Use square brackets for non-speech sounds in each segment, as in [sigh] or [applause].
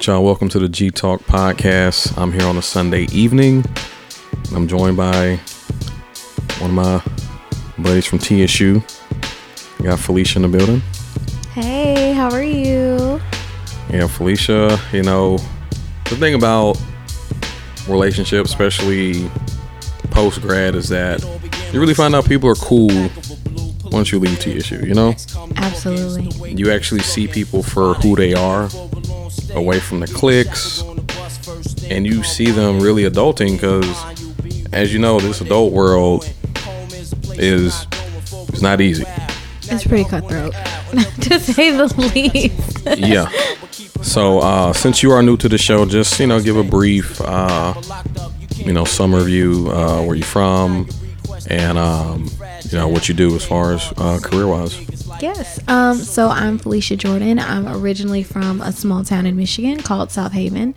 Right, y'all. Welcome to the G Talk podcast. I'm here on a Sunday evening. I'm joined by one of my buddies from TSU. I got Felicia in the building. Hey, how are you? Yeah, Felicia. You know, the thing about relationships, especially post grad, is that you really find out people are cool once you leave TSU. You know, Absolutely. you actually see people for who they are, away from the cliques, and you see them really adulting because, as you know, this adult world is is not easy. It's pretty cutthroat, [laughs] to say the least. yeah. So uh, since you are new to the show, just you know, give a brief, uh, you know, summer view. Uh, where you're from, and um, you know what you do as far as uh, career wise. Yes. Um, so I'm Felicia Jordan. I'm originally from a small town in Michigan called South Haven.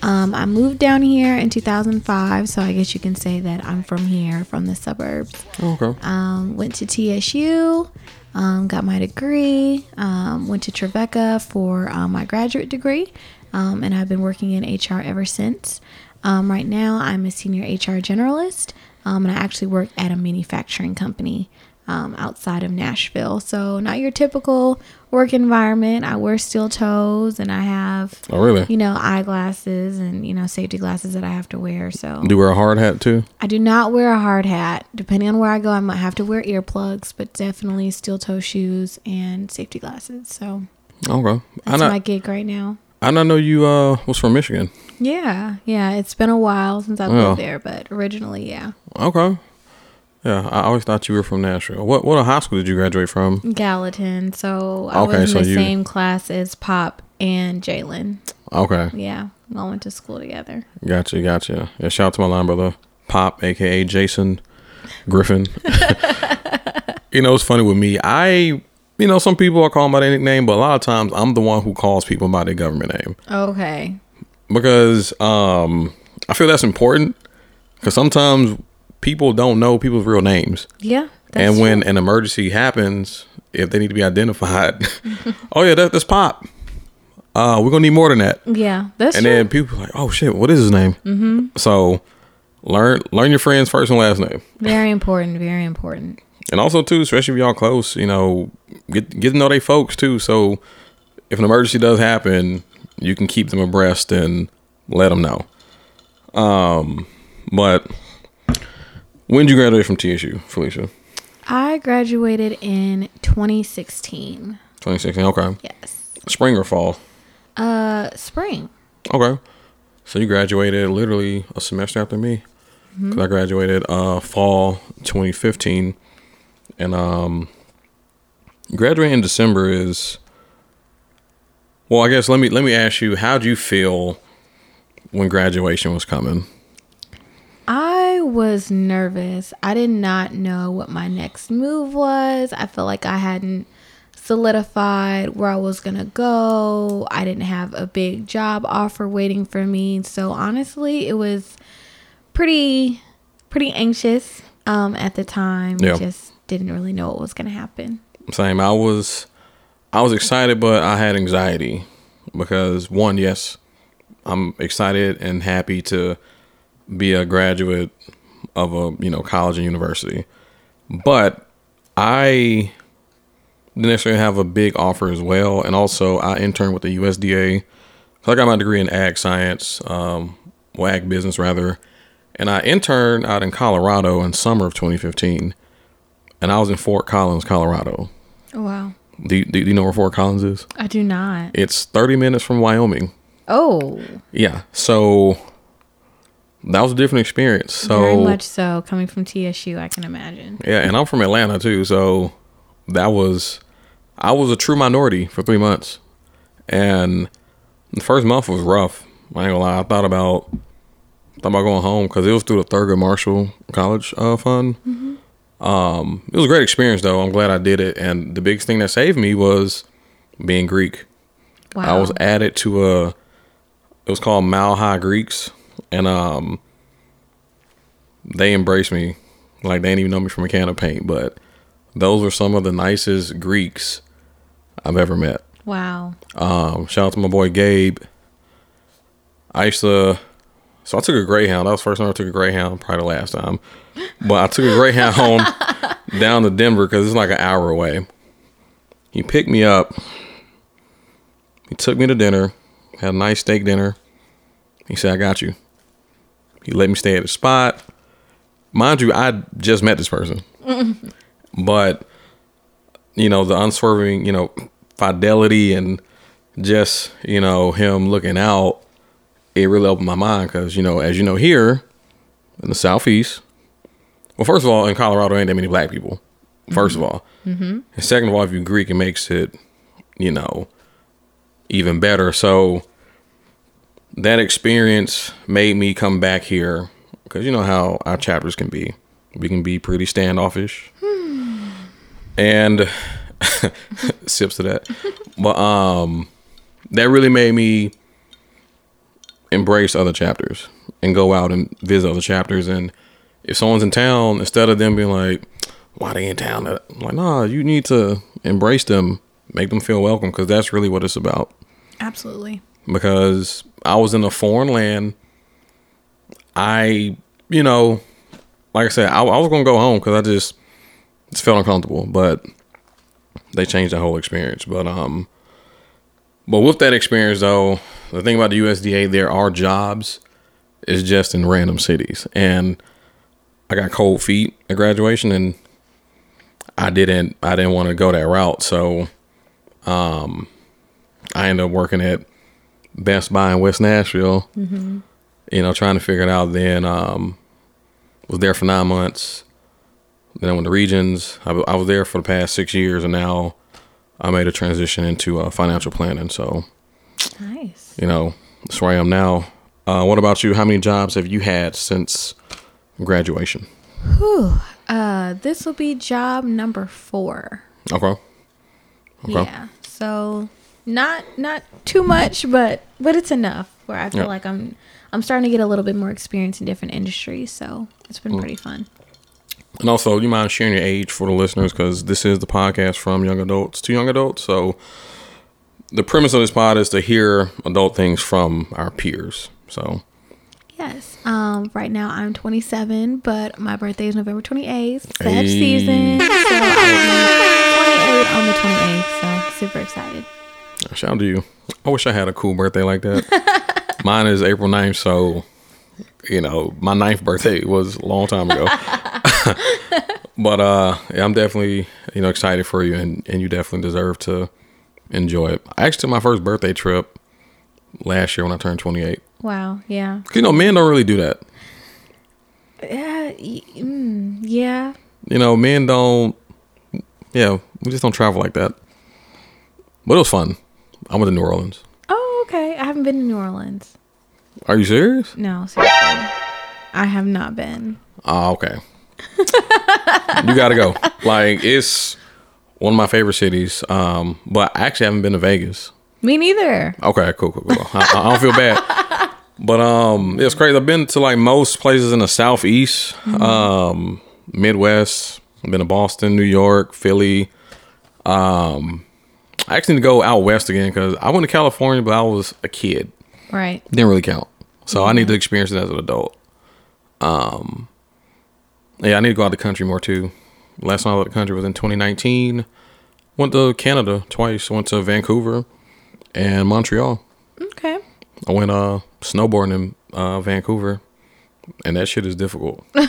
Um, I moved down here in 2005, so I guess you can say that I'm from here, from the suburbs. Okay. Um, went to TSU, um, got my degree, um, went to Trevecca for um, my graduate degree, um, and I've been working in HR ever since. Um, right now, I'm a senior HR generalist, um, and I actually work at a manufacturing company um, outside of Nashville. So, not your typical work environment. I wear steel toes, and I have, Oh really? you know, eyeglasses and, you know, safety glasses that I have to wear. So, Do you wear a hard hat too? I do not wear a hard hat. Depending on where I go, I might have to wear earplugs, but definitely steel toe shoes and safety glasses. So Okay. I that's not. my gig right now. I not know you uh was from Michigan. Yeah, yeah. It's been a while since I've Yeah. lived there, but originally, yeah, Okay. Yeah, I always thought you were from Nashville. What what high school did you graduate from? Gallatin. So I Okay, was in so the you- same class as Pop and Jalen. Okay. Yeah, we all went to school together. Gotcha, gotcha. Yeah, shout out to my line brother, Pop, aka Jason Griffin. [laughs] you know, it's funny with me. I, you know, some people are calling by their nickname, but a lot of times I'm the one who calls people by their government name Okay. because um, I feel that's important. Because sometimes people don't know people's real names, Yeah. That's and when true. an emergency happens, if they need to be identified, [laughs] oh yeah, that, that's Pop. Uh, we're gonna need more than that. yeah, that's and true. then people are like, "Oh shit, what is his name?" Mm-hmm. So learn learn your friend's first and last name, very important. Very important. and also too, especially if y'all close, you know, get get to know they folks too. So if an emergency does happen, you can keep them abreast and let them know. Um, but when did you graduate from TSU, Felicia? I graduated in 2016. 2016. Okay, Yes. spring or fall? Uh, spring. Okay. So you graduated literally a semester after me. Cause I graduated uh fall 2015, and um, graduating in December is. Well, I guess let me let me ask you, how'd you feel when graduation was coming? I was nervous. I did not know what my next move was. I felt like I hadn't solidified where I was going to go. I didn't have a big job offer waiting for me. So honestly, it was pretty pretty anxious um at the time. Yeah. Just didn't really know what was going to happen. Same. I was, I was excited, but I had anxiety because one, yes, I'm excited and happy to be a graduate of a you know college and university, but I didn't necessarily have a big offer as well, and also I interned with the USDA. So I got my degree in ag science, um, well, ag business rather, and I interned out in Colorado in summer of 2015 and I was in Fort Collins, Colorado. Oh, wow. Do you, do you know where Fort Collins is? I do not. It's 30 minutes from Wyoming. Oh, Yeah. So that was a different experience. So Very much so. Coming from TSU, I can imagine. Yeah, and I'm from Atlanta too, so that was I was a true minority for three months, and the first month was rough. I ain't gonna lie. I thought about thought about going home because it was through the Thurgood Marshall College uh, Fund. Um, it was a great experience though. I'm glad I did it, and the biggest thing that saved me was being Greek. Wow. I was added to a it was called Mile High Greeks and um they embraced me like they didn't even know me from a can of paint, but those were some of the nicest Greeks I've ever met. wow. Um shout out to my boy Gabe. I used to so I took a Greyhound. That was the first time I took a Greyhound, probably the last time. But I took a Greyhound home [laughs] down to Denver because it's like an hour away. He picked me up. He took me to dinner, had a nice steak dinner. He said, I got you. He let me stay at the spot. Mind you, I just met this person. but, you know, the unswerving, you know, fidelity and just, you know, him looking out, it really opened my mind because, you know, as you know, here in the Southeast, well, first of all, in Colorado, ain't that many black people. 1st of all. Mm-hmm. And second of all, if you're Greek, it makes it, you know, even better. So that experience made me come back here because you know how our chapters can be. We can be pretty standoffish. And [laughs] sips to that. But um that really made me embrace other chapters and go out and visit other chapters and if someone's in town, instead of them being like, why they in town? I'm like, nah, you need to embrace them, make them feel welcome, because that's really what it's about Absolutely. Because I was in a foreign land. I, you know, like I said, I, I was gonna go home because I just just felt uncomfortable. But they changed the whole experience. But um, but with that experience though, the thing about the USDA, there are jobs. It's just in random cities, and I got cold feet at graduation, and I didn't I didn't want to go that route. So, um, I ended up working at Best Buy in West Nashville. You know, trying to figure it out. Then um, was there for nine months. Then I went to Regions. I, I was there for the past six years, and now I made a transition into uh, financial planning. So Nice. you know, that's where I am now. Uh, what about you? How many jobs have you had since graduation? Uh, this will be job number four. Okay. Okay. Yeah. So not not too much, but but it's enough where I feel Yeah. like I'm I'm starting to get a little bit more experience in different industries. So it's been pretty fun. And also, you mind sharing your age for the listeners because this is the podcast from young adults to young adults. So, the premise of this pod is to hear adult things from our peers. So, Yes. Um, right now I'm 27, but my birthday is November 28th, Sag Hey. season. So I'll be 28 on the 28th. So super excited. Shout out to you. I wish I had a cool birthday like that. [laughs] Mine is April 9th. So, you know, my ninth birthday was a long time ago. [laughs] but uh, yeah, I'm definitely, you know, excited for you and, and you definitely deserve to enjoy it. I actually took my first birthday trip last year when I turned 28. Wow. yeah. You know, men don't really do that. Yeah. Mm, yeah. You know, men don't. Yeah, we just don't travel like that. But it was fun. I went to New Orleans. Oh, okay. I haven't been to New Orleans. Are you serious? No, seriously. I have not been. Oh, okay. you gotta go. [laughs] Like it's one of my favorite cities. Um, but I actually haven't been to Vegas. Me neither. Okay, cool, cool, cool. I, I don't feel bad. [laughs] But um, it's crazy. I've been to like most places in the southeast, um, Midwest. I've been to Boston, New York, Philly. Um, I actually need to go out west again because I went to California, but I was a kid. Right. Didn't really count. So I need to experience it as an adult. Um, yeah, I need to go out the country more too. Last time I was out the country was in 2019. Went to Canada twice. Went to Vancouver and Montreal. Okay. I went uh snowboarding in uh Vancouver, and that shit is difficult. [laughs] like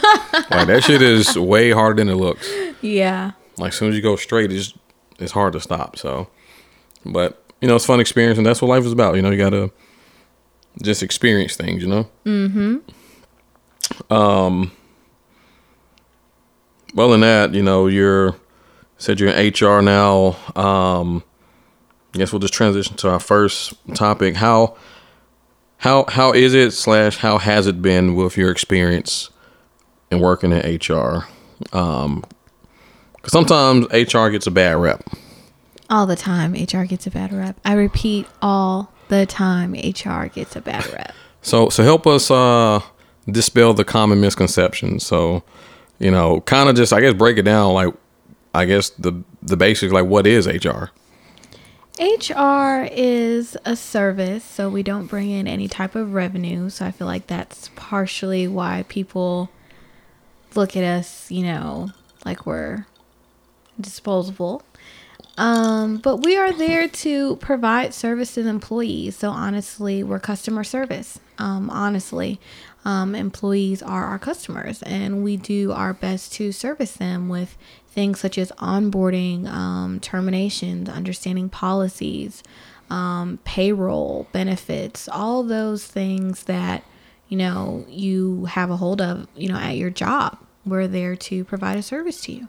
that shit is way harder than it looks. Yeah. Like as soon as you go straight, it's it's hard to stop. So, but you know, it's a fun experience, and that's what life is about. You know, you gotta just experience things. You know. Mm-hmm. Um. Well, in that, you know, you're said you're in HR now. Um, I guess we'll just transition to our first topic. How how how is it slash how has it been with your experience in working in HR? Um, cause sometimes HR gets a bad rep. All the time, HR gets a bad rep. I repeat, all the time, HR gets a bad rep. So so help us uh dispel the common misconceptions. So, you know, kind of just I guess break it down like I guess the the basics like what is HR? HR is a service, so we don't bring in any type of revenue. So I feel like that's partially why people look at us, you know, like we're disposable. Um, but we are there to provide service to the employees. So honestly, we're customer service. Um, honestly, um, employees are our customers, and we do our best to service them with things such as onboarding, um, terminations, understanding policies, um, payroll, benefits, all those things that you know you have a hold of, you know, at your job. We're there to provide a service to you.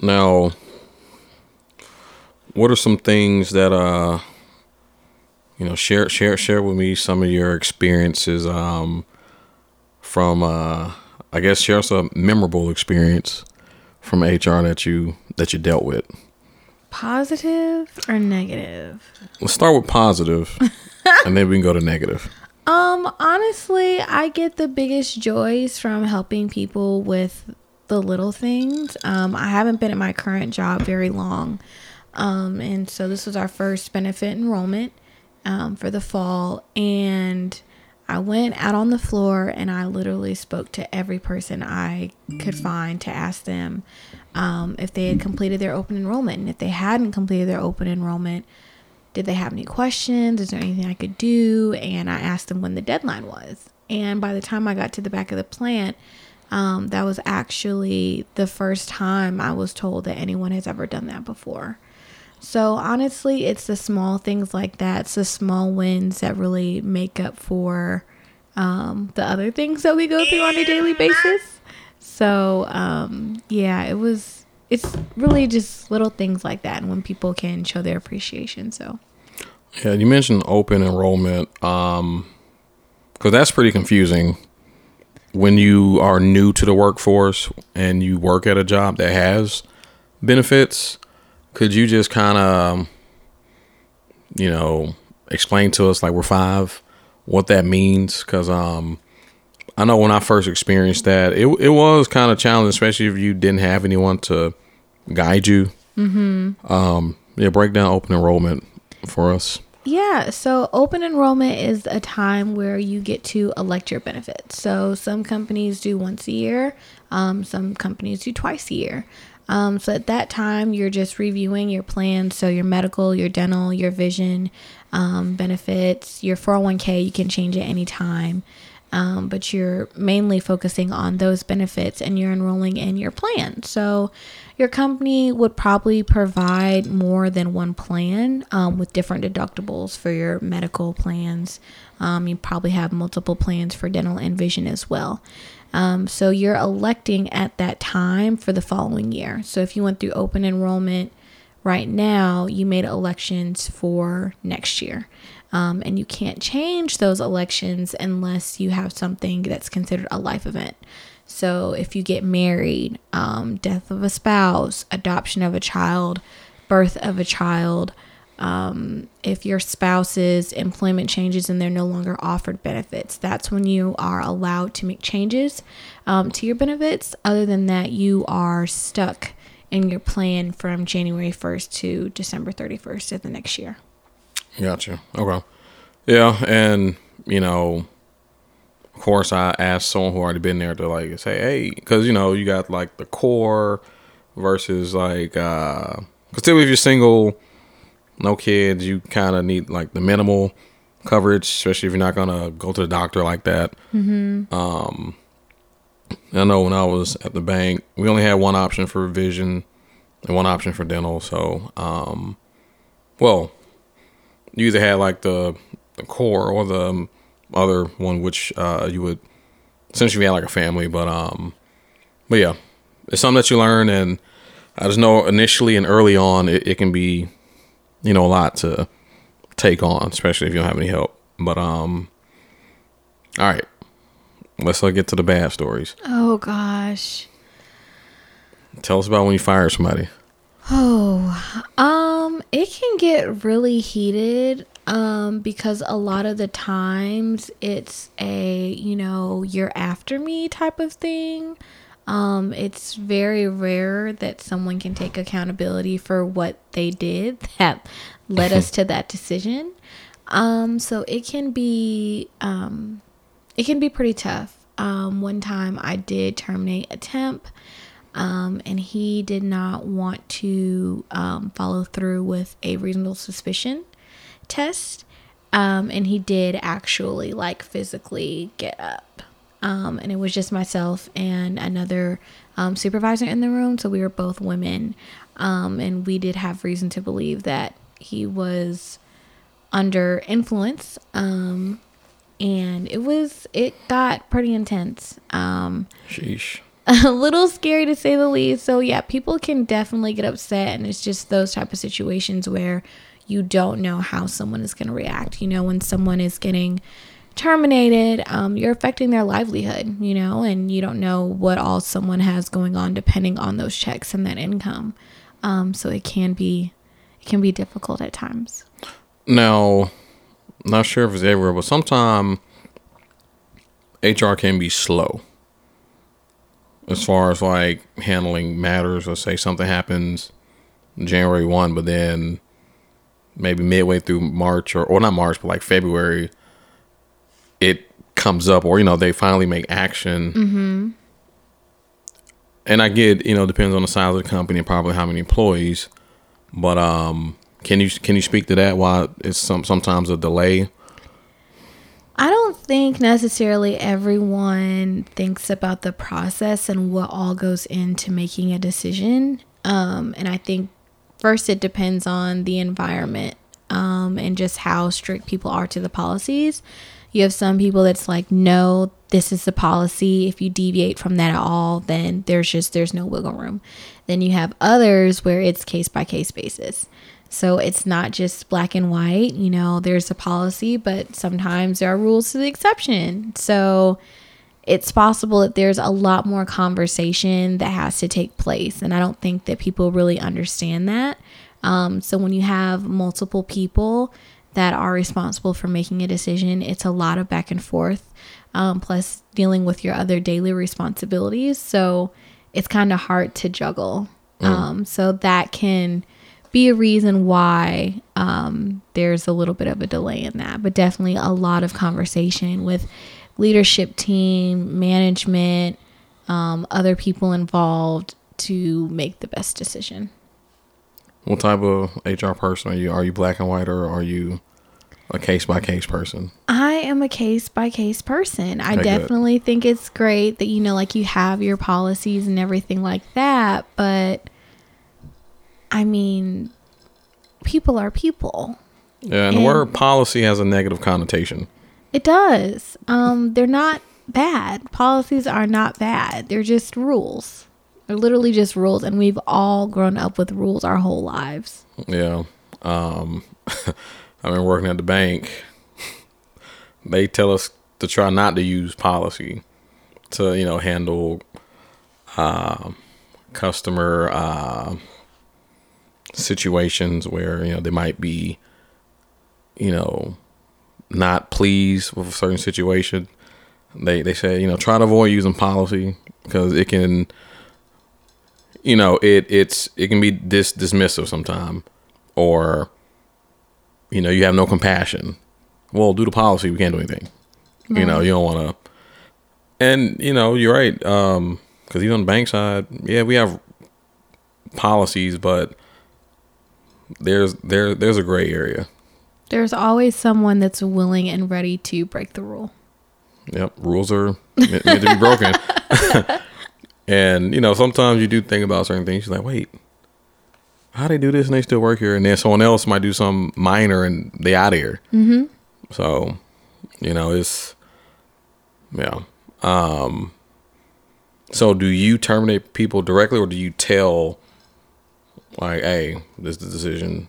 Now, what are some things that uh you know share share share with me some of your experiences um from uh I guess share us a memorable experience from HR that you that you dealt with. Positive or negative? Let's start with positive, [laughs] and then we can go to negative. Um, honestly, I get the biggest joys from helping people with the little things. Um, I haven't been at my current job very long. Um, and so this was our first benefit enrollment um, for the fall. And I went out on the floor and I literally spoke to every person I could find to ask them um, if they had completed their open enrollment. And if they hadn't completed their open enrollment, did they have any questions? Is there anything I could do? And I asked them when the deadline was. And by the time I got to the back of the plant, um, that was actually the first time I was told that anyone has ever done that before. So honestly, it's the small things like that, it's the small wins that really make up for um, the other things that we go through on a daily basis. So um, yeah, it was. It's really just little things like that, and when people can show their appreciation. So Yeah, you mentioned open enrollment, um, because that's pretty confusing when you are new to the workforce and you work at a job that has benefits. Could you just kind of, you know, explain to us like we're five what that means? Because um, I know when I first experienced that, it it was kind of challenging, especially if you didn't have anyone to guide you. Mm-hmm. Um, yeah, break down open enrollment for us. Yeah, so open enrollment is a time where you get to elect your benefits. So some companies do once a year, um, some companies do twice a year. Um, so at that time, you're just reviewing your plans. So your medical, your dental, your vision um, benefits, your 401k, you can change at any time. Um, but you're mainly focusing on those benefits and you're enrolling in your plan. So, your company would probably provide more than one plan um, with different deductibles for your medical plans. Um, you probably have multiple plans for dental and vision as well. Um, so, you're electing at that time for the following year. So, if you went through open enrollment right now, you made elections for next year. Um, and you can't change those elections unless you have something that's considered a life event. So, if you get married, um, death of a spouse, adoption of a child, birth of a child, um, if your spouse's employment changes and they're no longer offered benefits, that's when you are allowed to make changes um, to your benefits. Other than that, you are stuck in your plan from January 1st to December 31st of the next year. Gotcha. Okay. Yeah, and you know, of course, I asked someone who already been there to like say, hey, because you know, you got like the core versus like, uh, because still if you're single, no kids, you kind of need like the minimal coverage, especially if you're not gonna go to the doctor like that. Mm-hmm. Um, I know when I was at the bank, we only had one option for vision and one option for dental. So, um, well, you either had like the the core or the um, other one, which uh, you would since we had like a family, but um, but yeah, it's something that you learn, and I just know initially and early on, it, it can be, you know, a lot to take on, especially if you don't have any help. But um, all right, let's uh, get to the bad stories. Oh gosh. Tell us about when you fire somebody. Oh, um, it can get really heated um because a lot of the times it's a, you know, you're after me type of thing. Um it's very rare that someone can take accountability for what they did [laughs] that led us to that decision. Um so it can be um it can be pretty tough. Um one time I did terminate a temp um, and he did not want to um, follow through with a reasonable suspicion test. And he did actually like physically get up. Um, and it was just myself and another um, supervisor in the room. So we were both women. Um, and we did have reason to believe that he was under influence. and it was, it got pretty intense. Sheesh. [laughs] a little scary to say the least. So yeah, people can definitely get upset and it's just those type of situations where you don't know how someone is going to react. You know, when someone is getting terminated, um, you're affecting their livelihood, you know, and you don't know what all someone has going on depending on those checks and that income. Um, so it can be it can be difficult at times. Now, not sure if it's everywhere, but sometimes HR can be slow as far as like handling matters Let's say something happens January 1 but then maybe midway through March or or not March but like February comes up or you know they finally make action mm-hmm. and I get you know depends on the size of the company and probably how many employees but um can you can you speak to that why it's some sometimes a delay I don't think necessarily everyone thinks about the process and what all goes into making a decision. Um, and I think first it depends on the environment um, and just how strict people are to the policies. You have some people that's like, no, this is the policy. If you deviate from that at all, then there's just there's no wiggle room. Then you have others where it's case by case basis. So it's not just black and white, you know, there's a policy, but sometimes there are rules to the exception. So it's possible that there's a lot more conversation that has to take place. And I don't think that people really understand that. Um, so when you have multiple people that are responsible for making a decision, it's a lot of back and forth, um, plus dealing with your other daily responsibilities. So it's kind of hard to juggle. Mm. Um, so that can be a reason why um, there's a little bit of a delay in that. But definitely a lot of conversation with leadership team, management, um, other people involved to make the best decision. What type of HR person are you? Are you black and white or are you a case by case person? I am a case by case person. I okay, definitely good. think it's great that you know like you have your policies and everything like that, but I mean, people are people. Yeah, and, and the word policy has a negative connotation. It does. Um, they're not bad. Policies are not bad. They're just rules. They're literally just rules, and we've all grown up with rules our whole lives. Yeah. Um, [laughs] I've been working at the bank. They tell us to try not to use policy to, you know, handle uh, customer uh, situations where you know they might be you know not pleased with a certain situation they they say you know try to avoid using policy because it can you know it it's it can be dis dismissive sometime or you know you have no compassion well due to policy we can't do anything you know you don't want to and you know you're right um because even on the bank side yeah we have policies but there's there there's a gray area. There's always someone that's willing and ready to break the rule. Yep, rules are [laughs] meant to be broken. [laughs] and you know, sometimes you do think about certain things. You're like, wait, how they do this and they still work here, and then someone else might do some minor and they out of here. Mm-hmm. So, you know, it's yeah. Um, so do you terminate people directly, or do you tell, like, hey, this is the decision,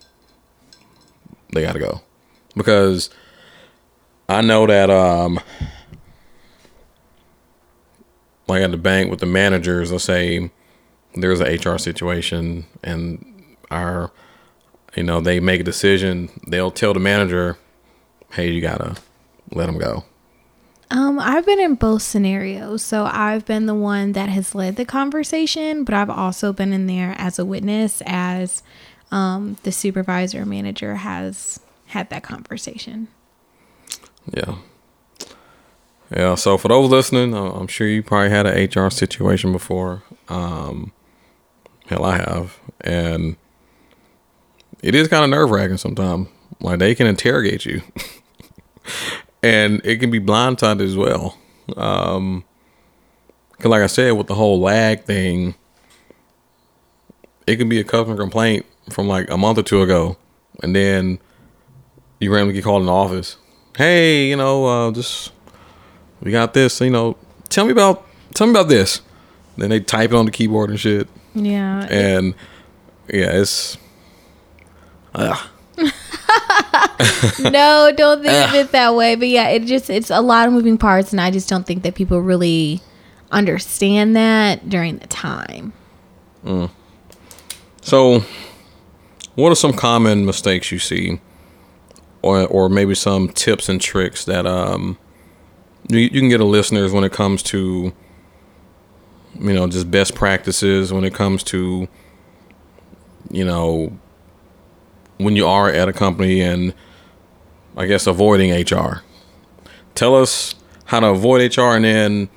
they got to go? Because I know that, um, like at the bank with the managers, let's say there's an HR situation and our, you know, they make a decision, they'll tell the manager, hey, you gotta let them go. Um, I've been in both scenarios. So I've been the one that has led the conversation, but I've also been in there as a witness as um, the supervisor manager has had that conversation. Yeah. Yeah. So for those listening, uh, I'm sure you probably had an HR situation before. Um, hell, I have, and it is kind of nerve wracking sometimes. Like they can interrogate you, [laughs] and it can be blindsided as well. Um, cause like I said, with the whole lag thing, it can be a customer complaint from like a month or two ago, and then you randomly get called in the office. Hey, you know, uh, just we got this. You know, tell me about tell me about this. Then they type it on the keyboard and shit. Yeah. And yeah, it's uh, [laughs] no, don't think of it that way. But yeah, it just it's a lot of moving parts, and I just don't think that people really understand that during the time. so. What are some common mistakes you see, or or maybe some tips and tricks that um you, you can get a listeners when it comes to you know just best practices when it comes to you know when you are at a company and I guess avoiding HR. Tell us how to avoid HR and then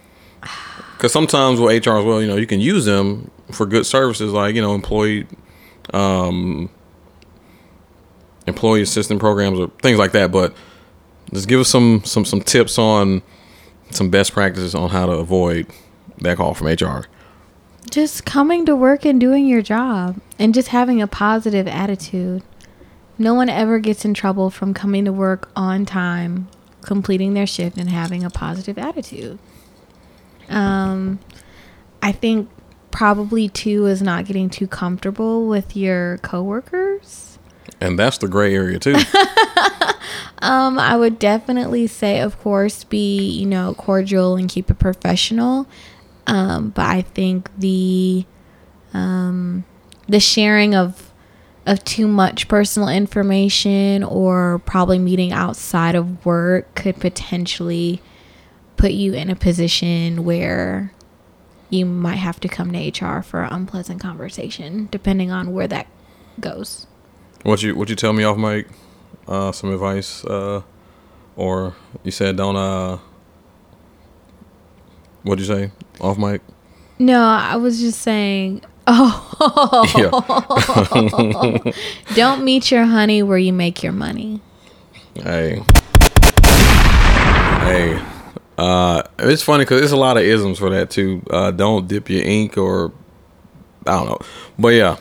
because sometimes with HR as well, you know, you can use them for good services like you know employee um, employee assistance programs or things like that. But just give us some some some tips on some best practices on how to avoid that call from HR. Just coming to work and doing your job and just having a positive attitude. No one ever gets in trouble from coming to work on time, completing their shift, and having a positive attitude. Um, I think probably too is not getting too comfortable with your coworkers. And that's the gray area too. [laughs] Um, I would definitely say, of course, be you know cordial and keep it professional. Um, but I think the um, the sharing of of too much personal information or probably meeting outside of work could potentially put you in a position where you might have to come to HR for an unpleasant conversation, depending on where that goes. What you what you tell me off mic? Uh, some advice, uh, or you said don't uh. What'd you say off mic? No, I was just saying. [laughs] Oh, Yeah. [laughs] don't meet your honey where you make your money. Hey. Hey. Uh, it's funny because there's a lot of isms for that too. Uh, don't dip your ink or I don't know, but yeah.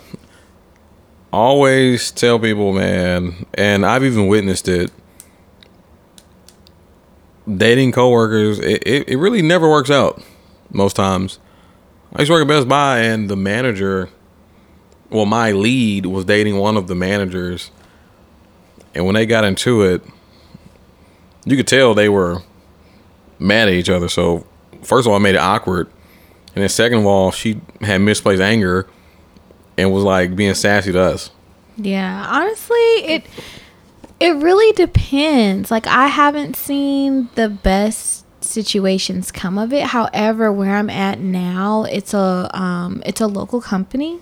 Always tell people, man, and I've even witnessed it. Dating coworkers, it, it, it really never works out most times. I used to work at Best Buy, and the manager, well, my lead was dating one of the managers, and when they got into it, you could tell they were mad at each other. So, first of all, I made it awkward. And then, second of all, she had misplaced anger and was like being sassy to us. Yeah, honestly, it it really depends. Like I haven't seen the best situations come of it. However, where I'm at now, it's a um it's a local company.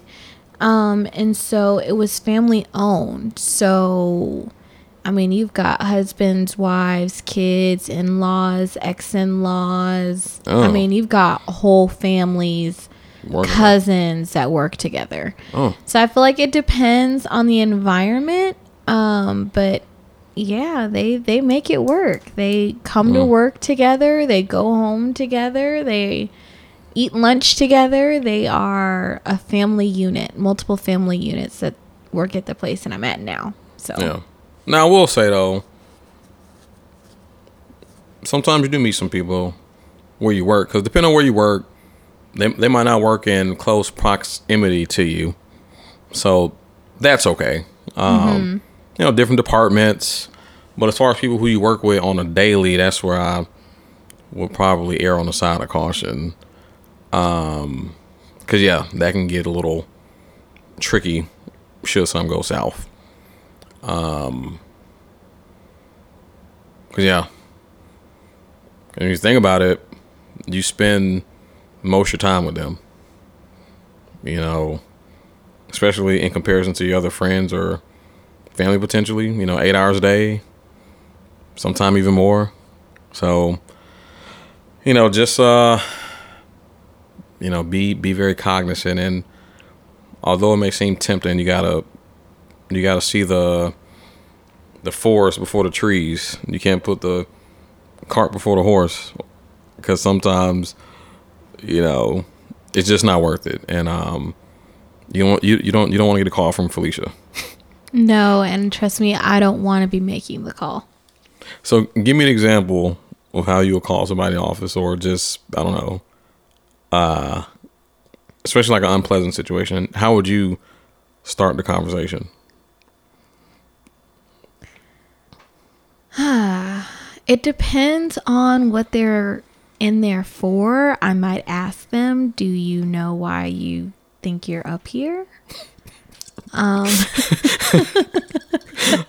Um and so it was family owned. So I mean, you've got husbands, wives, kids, in-laws, ex-in-laws. I Oh. mean, you've got whole families Working. cousins that work together. Oh. So I feel like it depends on the environment. Um, but yeah, they they make it work. They come to work together, they go home together, they eat lunch together. They are a family unit, multiple family units that work at the place that I'm at now. So Yeah. Now I will say though, sometimes you do meet some people where you work because depending on where you work, they they might not work in close proximity to you, so that's okay. Um, You know, different departments, but as far as people who you work with on a daily, that's where I would probably err on the side of caution. Um, cause yeah, that can get a little tricky should something go south. Um, cause yeah, and if you think about it, you spend most of your time with them. You know, especially in comparison to your other friends or family potentially, you know, eight hours a day, sometime even more. So, you know, just uh you know, be be very cognizant and although it may seem tempting, you gotta you gotta see the the forest before the trees. You can't put the cart before the horse because sometimes you know it's just not worth it and um you don't you, you don't you don't want to get a call from Felicia. No, and trust me, I don't want to be making the call. So give me an example of how you would call somebody in the office or just I don't know. Uh especially like an unpleasant situation. How would you start the conversation? [sighs] It depends on what they're in therefore. I might ask them, "Do you know why you think you're up here?" [laughs] [laughs]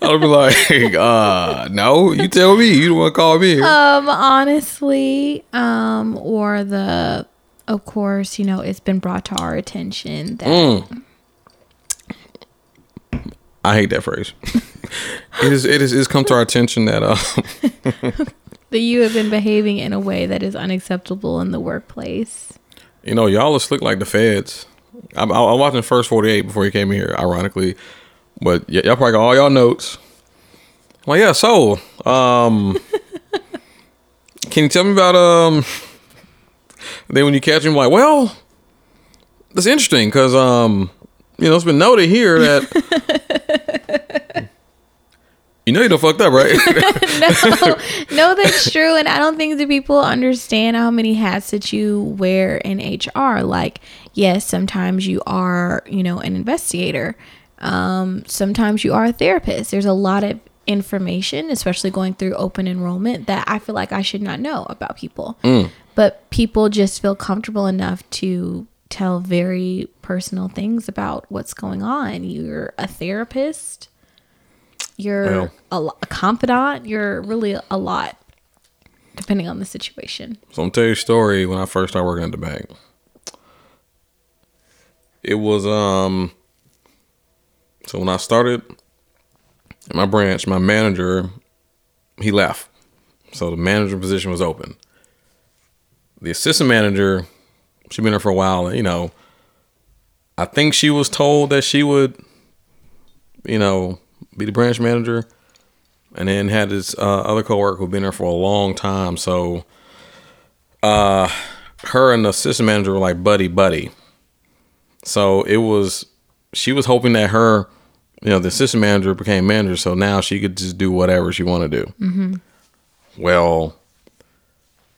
I'll be like, uh, no, you tell me. You don't want to call me. Um, honestly, um, or the, of course, you know, it's been brought to our attention that Mm. I hate that phrase. [laughs] it is it is it's come to our attention that uh that you have been behaving in a way that is unacceptable in the workplace. you know y'all are slick like the feds. I, I, I was watching First Forty Eight before you came here, ironically, but y- y'all probably got all y'all notes. Well, yeah. So, um, [laughs] can you tell me about um? Then when you catch him, like, well, that's interesting because um, you know, it's been noted here that. [laughs] You know you done fucked up, right? [laughs] no, [laughs] no, that's true, and I don't think that people understand how many hats that you wear in HR. Like, yes, sometimes you are, you know, an investigator. Um, sometimes you are a therapist. There's a lot of information, especially going through open enrollment, that I feel like I should not know about people. But people just feel comfortable enough to tell very personal things about what's going on. You're a therapist you're Well. a, a confidant. You're really a lot, depending on the situation. So I'm gonna tell you a story when I first started working at the bank. It was um so when I started in my branch, my manager he left. So the manager position was open. The assistant manager, she'd been there for a while, and you know, I think she was told that she would, you know, be the branch manager and then had this uh, other coworker who'd been there for a long time. So uh, her and the assistant manager were like buddy buddy. So it was she was hoping that her, you know, the assistant manager became manager, so now she could just do whatever she wanted to do. Well,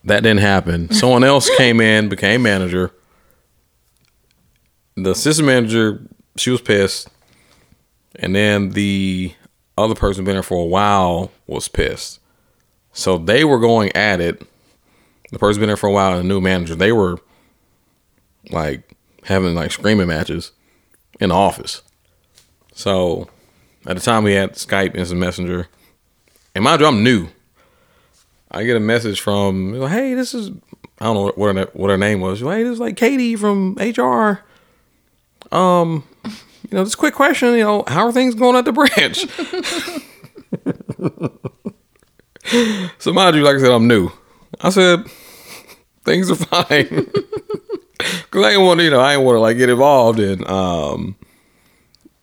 that didn't happen. [laughs] Someone else came in, became manager. The assistant manager, she was pissed, and then the other person been there for a while was pissed. So they were going at it. The person been there for a while and the new manager, they were like having like screaming matches in the office. So at the time we had Skype Instant Messenger. And mind you, I'm new. I get a message from, hey, this is I don't know what her, what her name was. Hey, this is like Katie from HR. Um, you know, just quick question. You know, how are things going at the branch? [laughs] so mind you, like I said, I'm new. I said things are fine [laughs] because I didn't want to, you know, I didn't want to like get involved in. Um,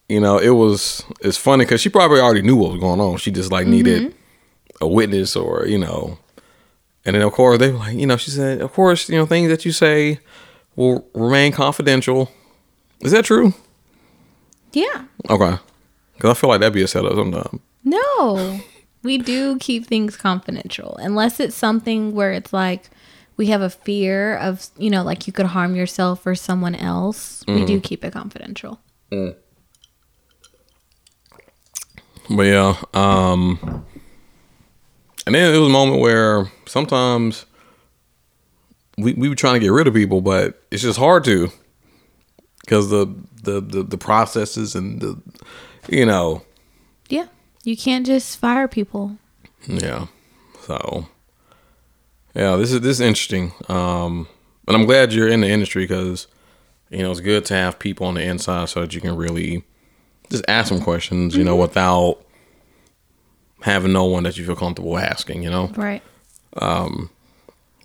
you know, it was it's funny because she probably already knew what was going on. She just like needed a witness or you know, and then of course they were like, you know, she said, of course, you know, things that you say will remain confidential. Is that true? Yeah. Okay. Because I feel like that'd be a setup sometimes. No, we do keep things confidential unless it's something where it's like we have a fear of, you know, like you could harm yourself or someone else, we do keep it confidential. But yeah, um, and then it was a moment where sometimes we we were trying to get rid of people, but it's just hard to because the, the the the processes and the you know Yeah. You can't just fire people. yeah. So yeah, this is this is interesting. Um, and I'm glad you're in the industry because you know it's good to have people on the inside so that you can really just ask them questions, you know, without having no one that you feel comfortable asking. You know. Right. Um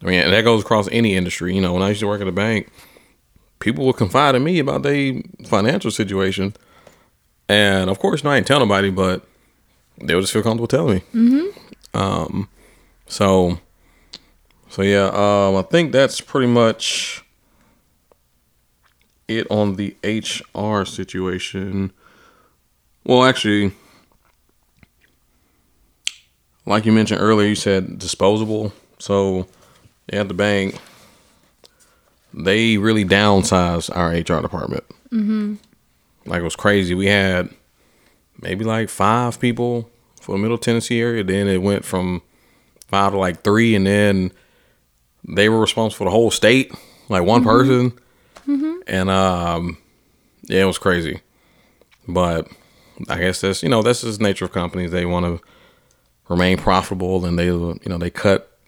I mean, that goes across any industry. You know, when I used to work at a bank, people would confide in me about their financial situation. And of course, no, I ain't tell nobody, but they would just feel comfortable telling me. Mm-hmm. Um, so, so yeah, um, I think that's pretty much it on the HR situation. Well, actually, like you mentioned earlier, you said disposable. So at the bank, they really downsized our HR department. Mm-hmm. Like it was crazy. We had maybe like five people for the Middle Tennessee area. Then it went from five to like three, and then they were responsible for the whole state, like one person. And um, yeah, it was crazy. But I guess that's you know that's just the nature of companies. They want to remain profitable, and they you know they cut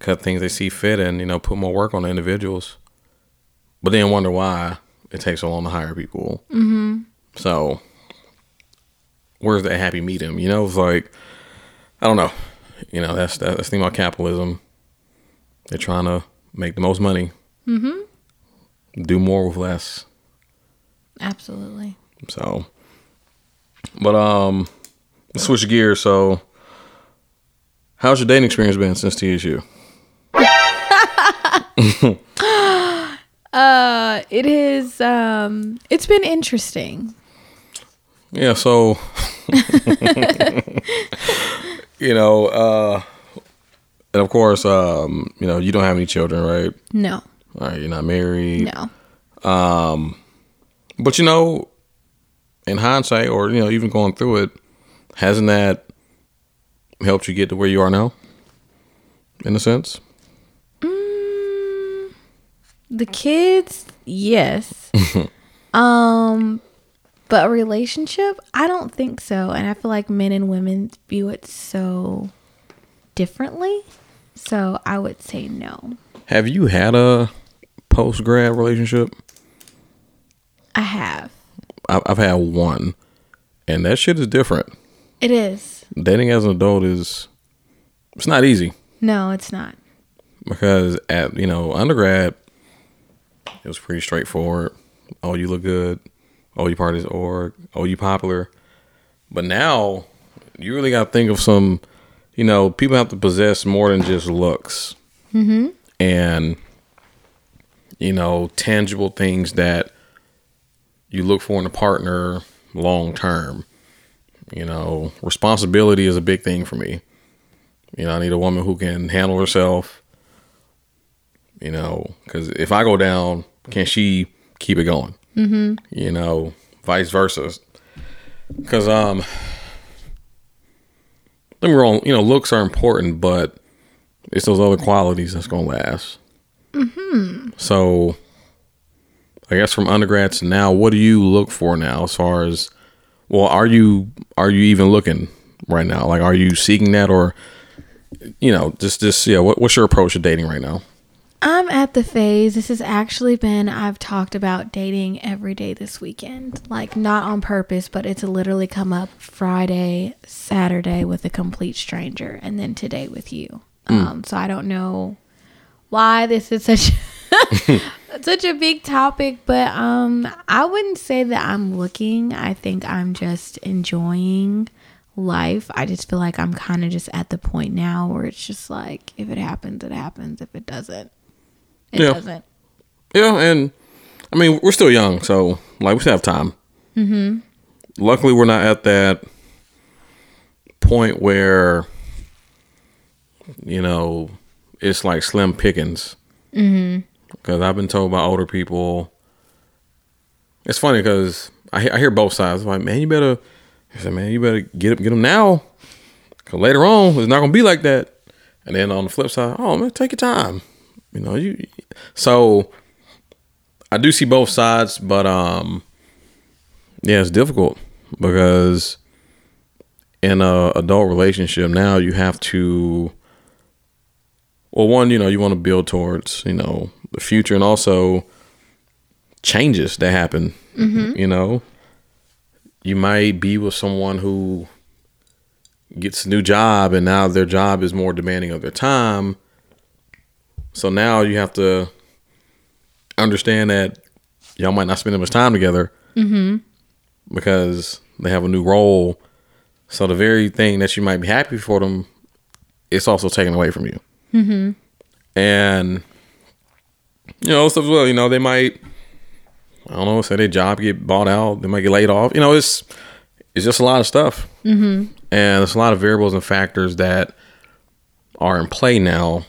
cut things they see fit, and you know put more work on the individuals. But then wonder why it takes so long to hire people. Mm-hmm. So where's that happy medium? You know, it's like I don't know. You know, that's that's the thing about capitalism. They're trying to make the most money. Mm-hmm. Do more with less. Absolutely. So, but um, let's switch gears. So, how's your dating experience been since TSU? [laughs] Uh, it is. Um, it's been interesting. Yeah. So, [laughs] you know, uh, and of course, um, you know, you don't have any children, right? No, All right, you're not married. no. Um, But you know, in hindsight, or you know, even going through it, hasn't that helped you get to where you are now? In a sense. The kids, yes. [laughs] um, but a relationship, I don't think so. And I feel like men and women view it so differently. So I would say no. Have you had a post grad relationship? I have. I've had one, and that shit is different. It is. Dating as an adult is it's not easy No, it's not. because at you know undergrad it was pretty straightforward. Oh, you look good. Oh, you part of this org. Oh, you popular. But now you really got to think of some. You know, people have to possess more than just looks, mm-hmm. and you know, tangible things that you look for in a partner long term. You know, responsibility is a big thing for me. You know, I need a woman who can handle herself. You know, because if I go down, can she keep it going? Mm-hmm. You know, vice versa. Because um, don't get me wrong. You know, looks are important, but it's those other qualities that's gonna last. Mm-hmm. So, I guess from undergrad to now, what do you look for now as far as well, are you are you even looking right now? Like are you seeking that or you know, just just yeah, what, what's your approach to dating right now? I'm at the phase. This has actually been, I've talked about dating every day this weekend. Like, not on purpose, but it's literally come up Friday, Saturday with a complete stranger, and then today with you. Um, so I don't know why this is such. [laughs] such a big topic but um i wouldn't say that i'm looking i think i'm just enjoying life i just feel like i'm kind of just at the point now where it's just like if it happens it happens if it doesn't it Yeah. doesn't Yeah, and I mean we're still young, so like we still have time. Mm-hmm. Luckily, we're not at that point where you know it's like slim pickings. Mm-hmm. Because I've been told by older people. It's funny because I, I hear both sides. like, man, you better. I said, man, you better get get them now. Cause later on, it's not gonna be like that. And then on the flip side, oh man, take your time. You know, you. So I do see both sides, but um, yeah, it's difficult because in a adult relationship now you have to. Well, one, you know, you want to build towards you know the future, and also changes that happen. You know, you might be with someone who gets a new job and now their job is more demanding of their time. So now you have to understand that y'all might not spend as much time together because they have a new role. So the very thing that you might be happy for them, it's also taken away from you. Mm-hmm. And you know stuff as well. You know they might, I don't know, say their job get bought out, they might get laid off. You know it's it's just a lot of stuff, mm-hmm. and there's a lot of variables and factors that are in play now,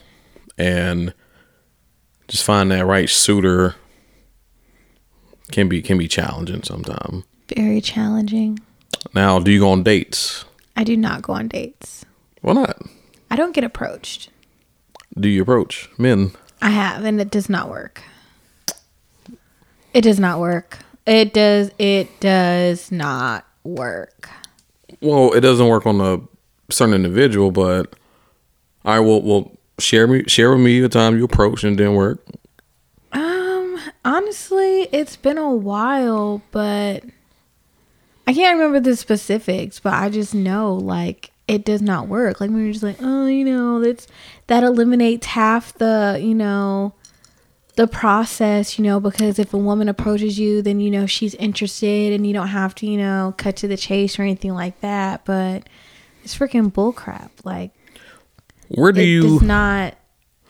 and just find that right suitor can be can be challenging sometimes. Very challenging. Now, do you go on dates? I do not go on dates. Why not? I don't get approached. Do you approach men? I have, and it does not work. It does not work. It does. It does not work. Well, it doesn't work on a certain individual, but I will. Well, share me share with me the time you approached and didn't work. Um, honestly, it's been a while, but I can't remember the specifics. But I just know like it does not work. Like when you're just like, oh, you know, that's that eliminates half the, you know, the process, you know, because if a woman approaches you, then you know she's interested, and you don't have to, you know, cut to the chase or anything like that. But it's freaking bullcrap. Like Where do it you does not.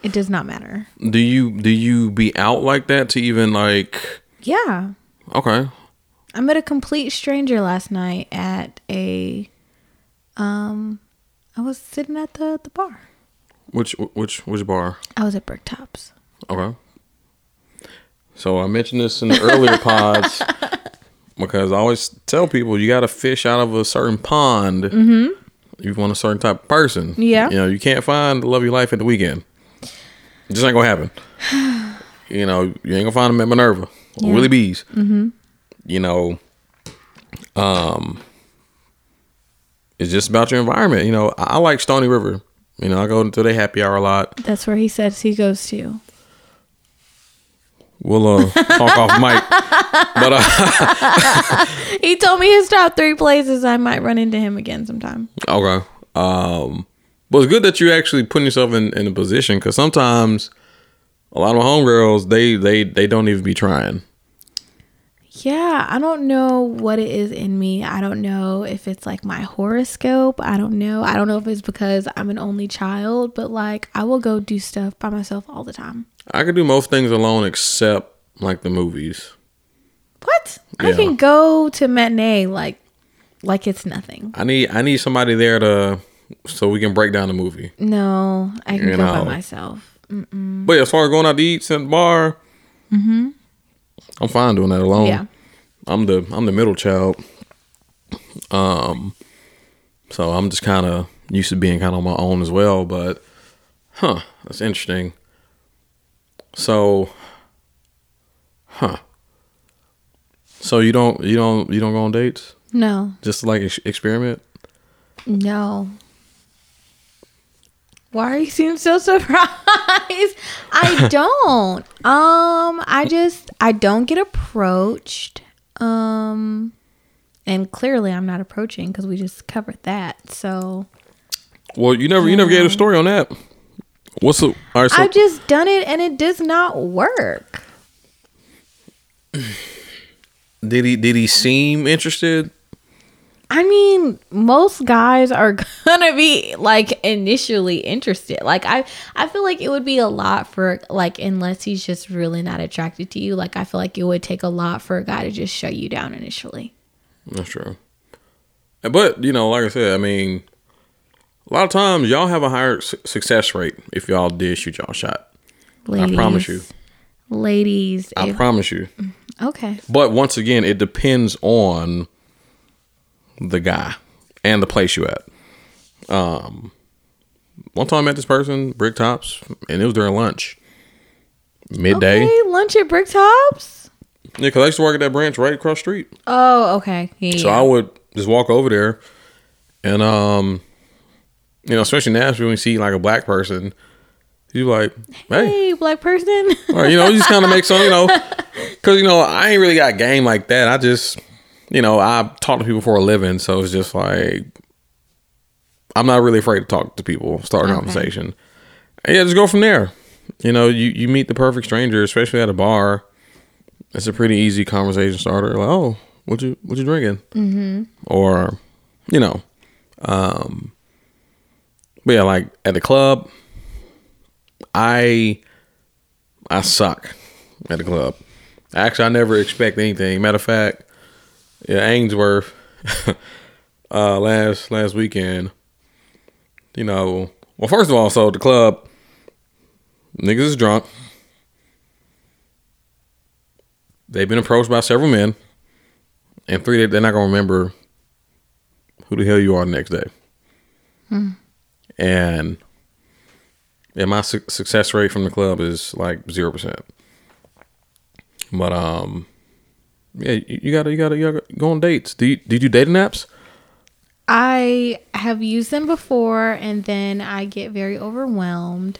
It does not matter. do you do you be out like that to even like? Yeah. Okay, I met a complete stranger last night at a um I was sitting at the the bar. which which which bar? I was at Bricktops. Okay. So I mentioned this in the earlier [laughs] pods because I always tell people you got to fish out of a certain pond. Mm-hmm. You want a certain type of person. Yeah. You know, you can't find the love of your life at the weekend. It just ain't gonna happen. [sighs] you know, you ain't gonna find them at Minerva or Yeah. Willie B's. Mm-hmm. You know, um, it's just about your environment. You know, I, I like Stony River. You know, I go to their happy hour a lot. That's where he says he goes to. We'll uh, talk off mic, but uh, [laughs] He told me his top three places. I might run into him again sometime. okay. Um, but it's good that you actually putting yourself in, in a position because sometimes a lot of homegirls they they they don't even be trying. Yeah, I don't know what it is in me. I don't know if it's like my horoscope. I don't know. I don't know if it's because I'm an only child, but like I will go do stuff by myself all the time. I can do most things alone except like the movies. What? I can go to matinee like like it's nothing. I need I need somebody there to so we can break down the movie. No, I can You go know. by myself. But yeah, as far as going out to eat at the bar, mm-hmm. I'm fine doing that alone. Yeah. I'm the I'm the middle child. Um, so I'm just kind of used to being kind of on my own as well. But, huh, that's interesting. So, huh. So you don't you don't you don't go on dates No, just like ex- experiment? no. Why are you seem so surprised? [laughs] I don't. Um, I just I don't get approached. Um, and clearly I'm not approaching because we just covered that. So Well, you never you never gave a story on that. What's the all right? So, I've just done it and it does not work. did he did he seem interested? I mean, most guys are [laughs] gonna be like initially interested. Like I, I feel like it would be a lot for like unless he's just really not attracted to you. Like I feel like it would take a lot for a guy to just shut you down initially. That's true. But you know, like I said, I mean, A lot of times, y'all have a higher su- success rate if y'all did shoot y'all shot. Ladies, I promise you. Ladies. I if- promise you. Mm-hmm. okay. But once again, it depends on the guy and the place you at. Um, one time I met this person, Brick Tops, and it was during lunch, midday. Okay, lunch at Brick Tops. Yeah, because I used to work at that branch right across the street. Oh, okay. Yeah. So I would just walk over there, and um, you know, especially in Nashville, when you see like a black person, you like, hey, hey, black person. or you know, you just kind of make some, you know, [laughs] because you know, I ain't really got game like that. I just, you know, I talk to people for a living, so it's just like I'm not really afraid to talk to people, start a Okay. conversation, and yeah, just go from there. You know, you you meet the perfect stranger, especially at a bar. It's a pretty easy conversation starter. Like, oh, what you what you drinking? Mm-hmm. Or, you know, um, but yeah, like at the club, I I suck at the club. Actually, I never expect anything. Matter of fact, yeah, Ainsworth [laughs] uh, last last weekend. You know, well, first of all, so the club niggas is drunk. They've been approached by several men, and three, they're not gonna remember who the hell you are the next day. And yeah, my su- success rate from the club is like zero percent. But um, yeah, you, gotta you gotta you gotta go on dates. Do you, do you dating apps? I have used them before and then I get very overwhelmed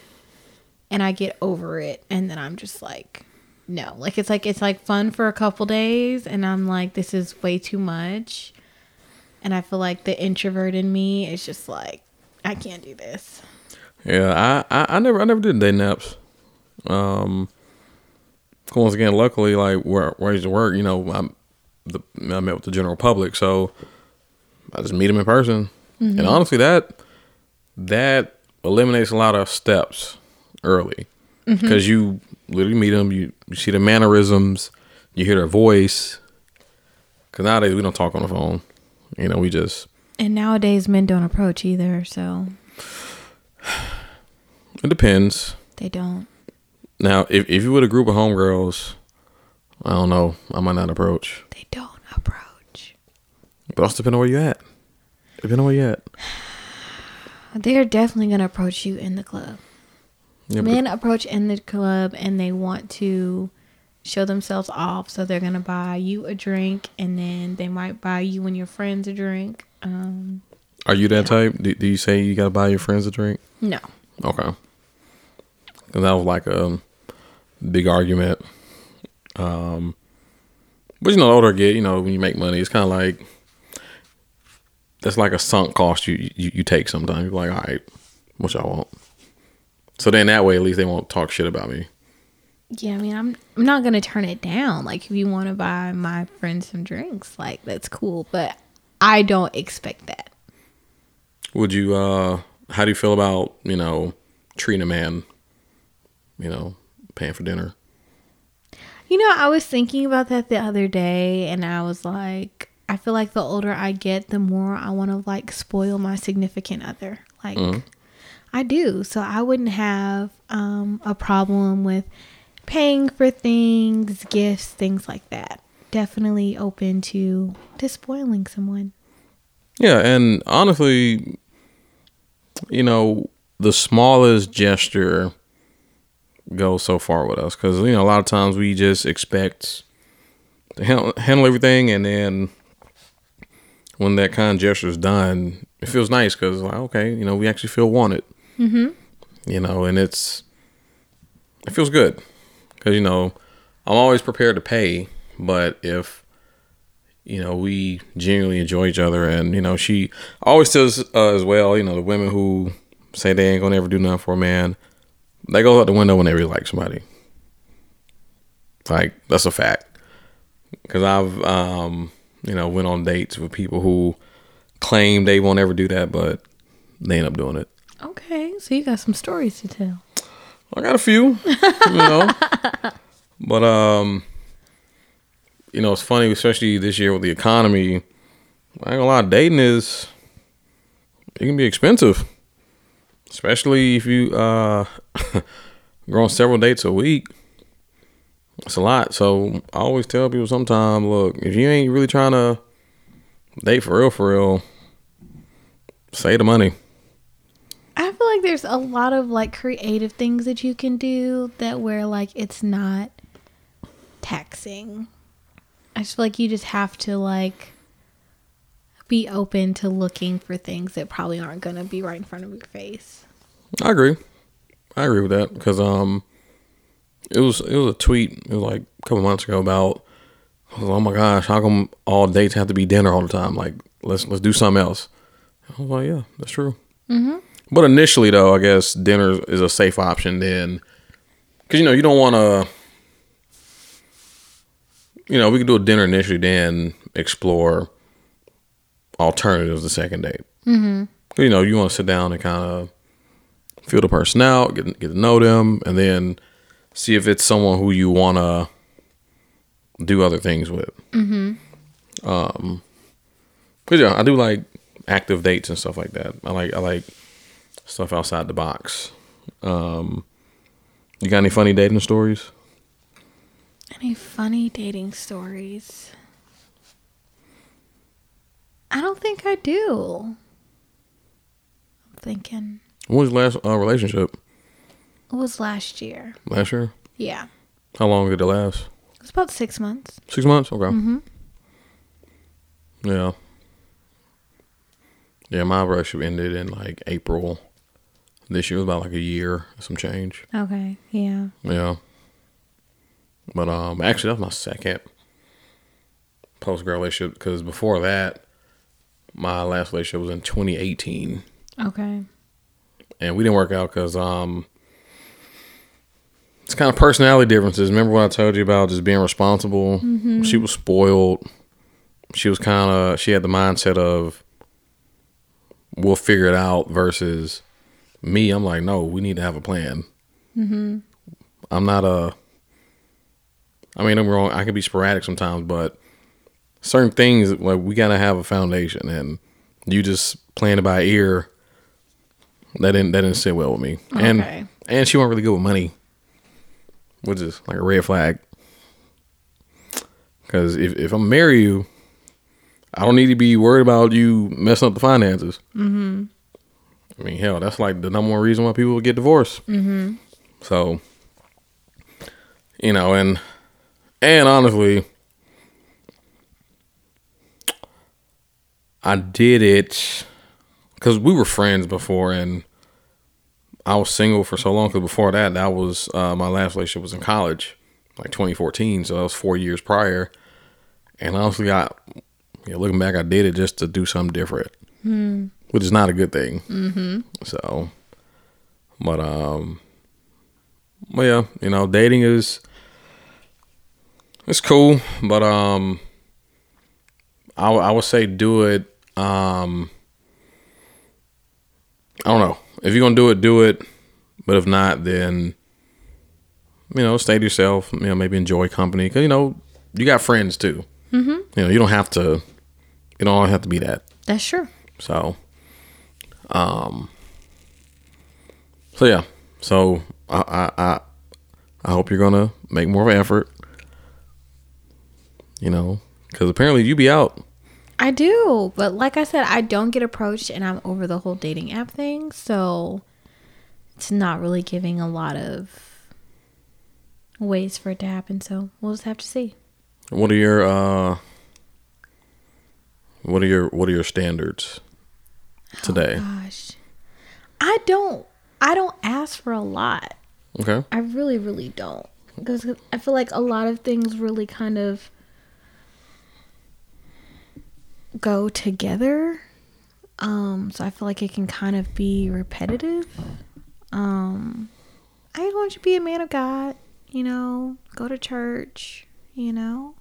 and I get over it and then I'm just like no. Like it's like it's like fun for a couple days and I'm like this is way too much. And I feel like the introvert in me is just like I can't do this. Yeah, I, I, I never I never did dating apps. Um, once again, luckily, like where where I used to work, you know, I'm the I met with the general public, so I just meet them in person, and mm-hmm. honestly, that that eliminates a lot of steps early mm-hmm. because you literally meet them, you you see the mannerisms, you hear their voice. Because nowadays we don't talk on the phone, you know, we just And nowadays men don't approach either, so it depends. they don't. Now, if if you with a group of homegirls, I don't know, I might not approach. They don't approach. But also depending on where you at. Depending on where you at. They're definitely gonna approach you in the club. Yeah, but- Men approach in the club and they want to show themselves off, so they're gonna buy you a drink, and then they might buy you and your friends a drink. Um, are you that type? Do, do you say you gotta buy your friends a drink? no, Okay. 'Cause that was like a big argument. Um, but you know, the older I get, you know, when you make money, it's kind of like that's like a sunk cost you you, you take sometimes. You're like, all right, what y'all want? So then that way, at least they won't talk shit about me. yeah, I mean, I'm I'm not gonna turn it down. Like, if you want to buy my friends some drinks, like that's cool, but I don't expect that. Would you? uh How do you feel about you know treating a man? You know, paying for dinner. You know, I was thinking about that the other day and I was like, I feel like the older I get, the more I want to like spoil my significant other. Like I do. So I wouldn't have um a problem with paying for things, gifts, things like that. Definitely open to to spoiling someone. Yeah, and honestly, you know, the smallest gesture goes so far with us because you know a lot of times we just expect to handle, handle everything, and then when that kind of gesture is done, it feels nice because like okay, you know, we actually feel wanted. Mm-hmm. You know, and it's it feels good because you know I'm always prepared to pay, but if you know, we genuinely enjoy each other. And, you know, she always tells uh, as well, you know, the women who say they ain't gonna ever do nothing for a man, they go out the window when they really like somebody. Like, that's a fact. Because I've, um, you know, went on dates with people who claim they won't ever do that, but they end up doing it. Okay, so you got some stories to tell. I got a few, you know. [laughs] but um you know, it's funny, especially this year with the economy. I ain't gonna lie, dating is it can be expensive. especially if you uh go on several dates a week. It's a lot. So I always tell people sometimes, look, if you ain't really trying to date for real, for real, save the money. I feel like there's a lot of like creative things that you can do that where like it's not taxing. I just feel like you just have to like be open to looking for things that probably aren't going to be right in front of your face. I agree. I agree with that because um, it was it was a tweet. It was like a couple months ago about, oh my gosh, how come all dates have to be dinner all the time? Like let's let's do something else. I was like, yeah, that's true. Mm-hmm. But initially, though, I guess dinner is a safe option then, because you know you don't want to. You know, we could do a dinner initially, then explore alternatives the second date. Mm-hmm. You know, you want to sit down and kind of feel the person out, get get to know them, and then see if it's someone who you want to do other things with. Mm-hmm. Um, but yeah, I do like active dates and stuff like that. I like I like stuff outside the box. Um, you got any funny dating stories? Any funny dating stories? I don't think I do. I'm thinking. When was your last uh, relationship? It was last year. Last year? Yeah. How long did it last? It was about six months. Six months? Okay. Mm-hmm. Yeah. Yeah, my relationship ended in like April. This year was about like a year, some change. Okay. Yeah. Yeah. But um, actually, that was my second post grad relationship because before that, my last relationship was in 2018, Okay. And we didn't work out because um, it's kind of personality differences. Remember what I told you about just being responsible? She was spoiled. She was kind of she had the mindset of we'll figure it out versus me. I'm like, no, we need to have a plan. I'm not a. I mean, I'm wrong. I can be sporadic sometimes, but certain things like we gotta have a foundation, and you just playing it by ear. That didn't that didn't sit well with me, Okay. and and she wasn't really good with money, which is like a red flag. Because if if I'm marry you, I don't need to be worried about you messing up the finances. Mm-hmm. I mean, hell, that's like the number one reason why people get divorced. Mm-hmm. So, you know, and and honestly, I did it because we were friends before, and I was single for so long. Because before that, that was uh, my last relationship was in college, like 2014. So that was four years prior. And honestly, I you know, looking back, I did it just to do something different, which is not a good thing. Mm-hmm. So, but um, well, yeah, you know, dating is it's cool, but um, I I would say do it. Um, I don't know if you're gonna do it, do it. But if not, then you know, stay to yourself. You know, maybe enjoy company because you know you got friends too. Mm-hmm. You know, you don't have to. You don't have to be that. That's true. So, um, so yeah. So I I I, I hope you're gonna make more of an effort. You know, because apparently you be out. I do, but like I said, I don't get approached, and I'm over the whole dating app thing, so it's not really giving a lot of ways for it to happen. So we'll just have to see. What are your uh? What are your What are your standards today? Gosh, I don't. I don't ask for a lot. Okay. I really, really don't. Because I feel like a lot of things really kind of go together. Um, so I feel like it can kind of be repetitive. Um, I want you to be a man of God, you know, go to church, you know,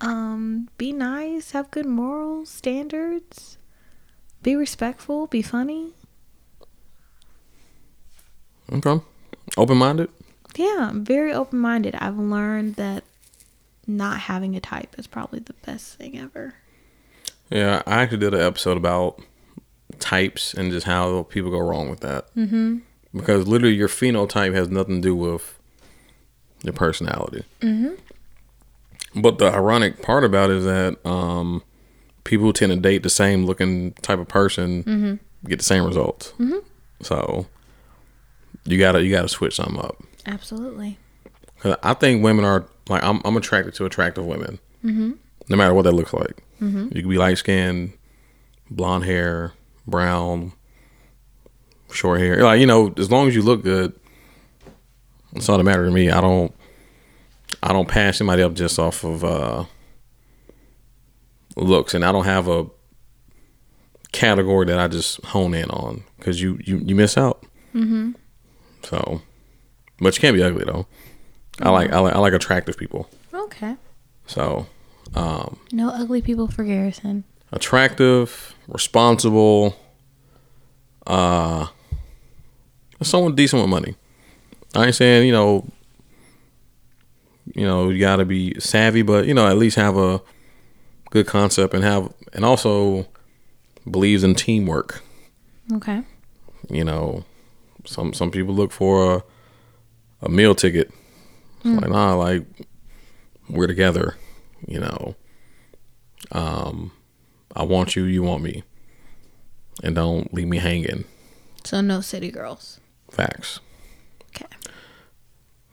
um, be nice, have good morals, standards, be respectful, be funny. Okay. Open minded. Yeah, I'm very open minded. I've learned that not having a type is probably the best thing ever. Yeah, I actually did an episode about types and just how people go wrong with that. Mm-hmm. Because literally, your phenotype has nothing to do with your personality. Mm-hmm. But the ironic part about it is that um, people who tend to date the same looking type of person Mm-hmm. get the same results. So you gotta you gotta switch something up. Absolutely. 'Cause I think women are like I'm I'm attracted to attractive women, mm-hmm. No matter what that looks like. Mm-hmm. You could be light skinned, blonde hair, brown, short hair. Like you know, as long as you look good, it's all that matter to me. I don't I don't pass somebody up just off of uh, looks, and I don't have a category that I just hone in on because you, you you miss out. Mm-hmm. So, but you can't be ugly though. I like I like I like attractive people. Okay. So No ugly people for Garrison. attractive, responsible, uh, someone decent with money. I ain't saying you know, you know, you got to be savvy, but you know, at least have a good concept and have and also believes in teamwork. Okay. You know, some some people look for a a meal ticket. It's like nah, like we're together. You know, um, I want you, you want me, and don't leave me hanging. So no city girls. Facts. Okay.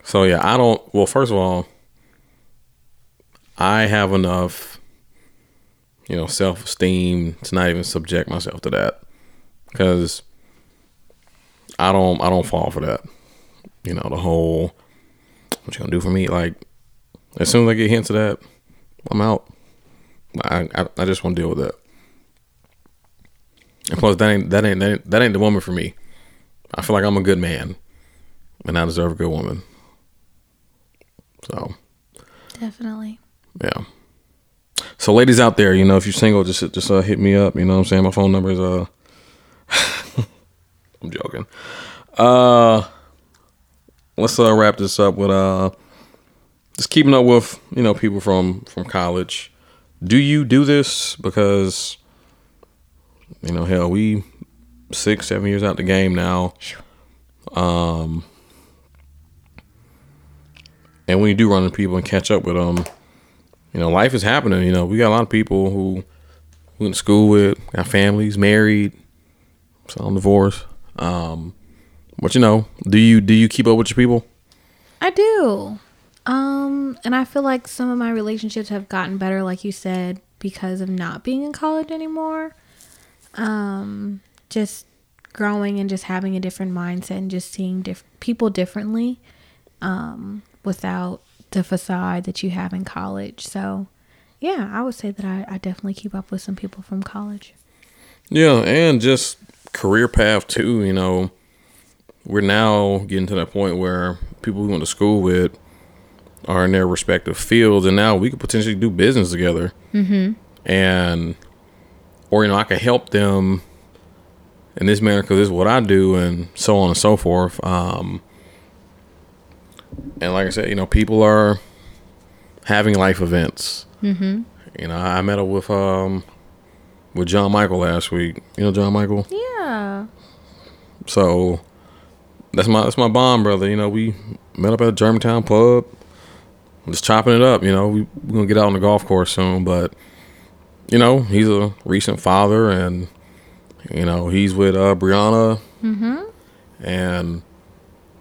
So yeah, I don't. Well, first of all, I have enough, you know, self esteem to not even subject myself to that, because I don't. I don't fall for that. You know, the whole what you gonna do for me? Like, as soon as I get hints of that, I'm out. I I, I just want to deal with that. And plus, that ain't that ain't that ain't, that ain't the woman for me. I feel like I'm a good man, and I deserve a good woman. So Definitely. yeah. So ladies out there, you know, if you're single, just just uh, hit me up. You know what I'm saying? My phone number is uh [laughs] I'm joking. Uh let's uh wrap this up with uh just keeping up with, you know, people from from college. Do you do this because you know, hell, we six, seven years out the game now. Um and when you do run into people and catch up with them, you know, life is happening. You know, we got a lot of people who we went to school with, got families, married, some divorced. Um, but you know, do you do you keep up with your people? I do. Um, and I feel like some of my relationships have gotten better, like you said, because of not being in college anymore. Um, just growing and just having a different mindset and just seeing diff- people differently, um, without the facade that you have in college. So, yeah, I would say that I, I definitely keep up with some people from college. Yeah, and just career path too. You know, we're now getting to that point where people we went to school with are in their respective fields, and now we could potentially do business together. Mm-hmm. And, or you know, I could help them in this manner because this is what I do, and so on and so forth. Um, and like I said, you know, people are having life events. Mm-hmm. You know, I met up with um with John Michael last week. You know John Michael. Yeah. So that's my that's my bond brother. You know, we met up at a Germantown pub, just chopping it up. You know, we we're gonna get out on the golf course soon, but you know, he's a recent father, and you know, he's with uh, Brianna, mm-hmm. and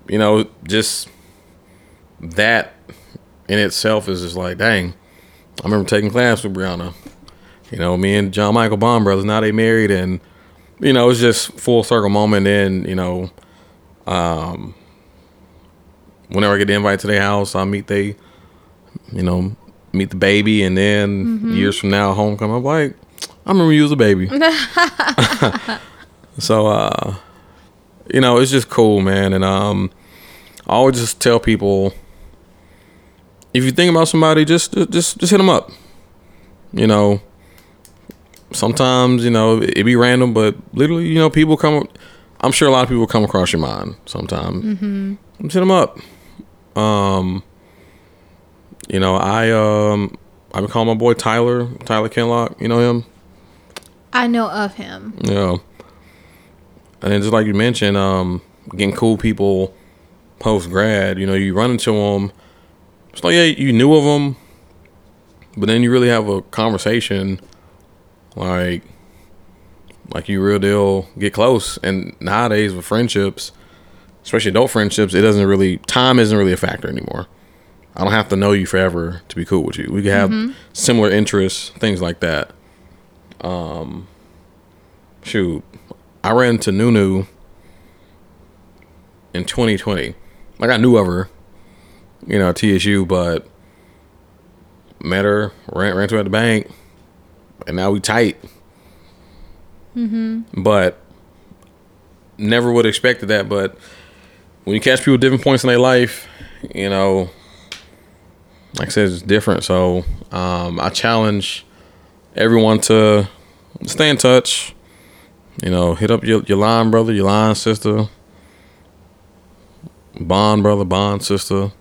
you know, just that in itself is just like, dang. I remember taking class with Brianna. You know, me and John Michael Bond brothers. Now they married, and you know, it's just full circle moment. And you know, um, whenever I get the invite to their house, I meet they, you know, meet the baby, and then years from now, homecoming, I'm like, I remember you was a baby. [laughs] so, uh, you know, it's just cool, man. And um, I always just tell people, if you think about somebody, just just just hit them up. You know, sometimes you know it be random, but literally, you know, people come. I'm sure a lot of people come across your mind sometime. Mm-hmm. Just hit them up. Um, you know, I um, I've been calling my boy Tyler, Tyler Kenlock. You know him? I know of him. Yeah. and then just like you mentioned, um, getting cool people post grad. You know, you run into them. It's like yeah, you knew of them, but then you really have a conversation, like, like you real deal get close. And nowadays with friendships, especially adult friendships, it doesn't really time isn't really a factor anymore. I don't have to know you forever to be cool with you. We can have similar interests, things like that. Um, shoot, I ran into Nunu in 2020. Like I knew of her, you know, TSU, but met her, ran ran to her at the bank, and now we tight. Mm-hmm. But never would have expected that. But when you catch people at different points in their life, you know, like I said, it's different. So um, I challenge everyone to stay in touch. You know, hit up your, your line brother, your line sister, bond brother, bond sister.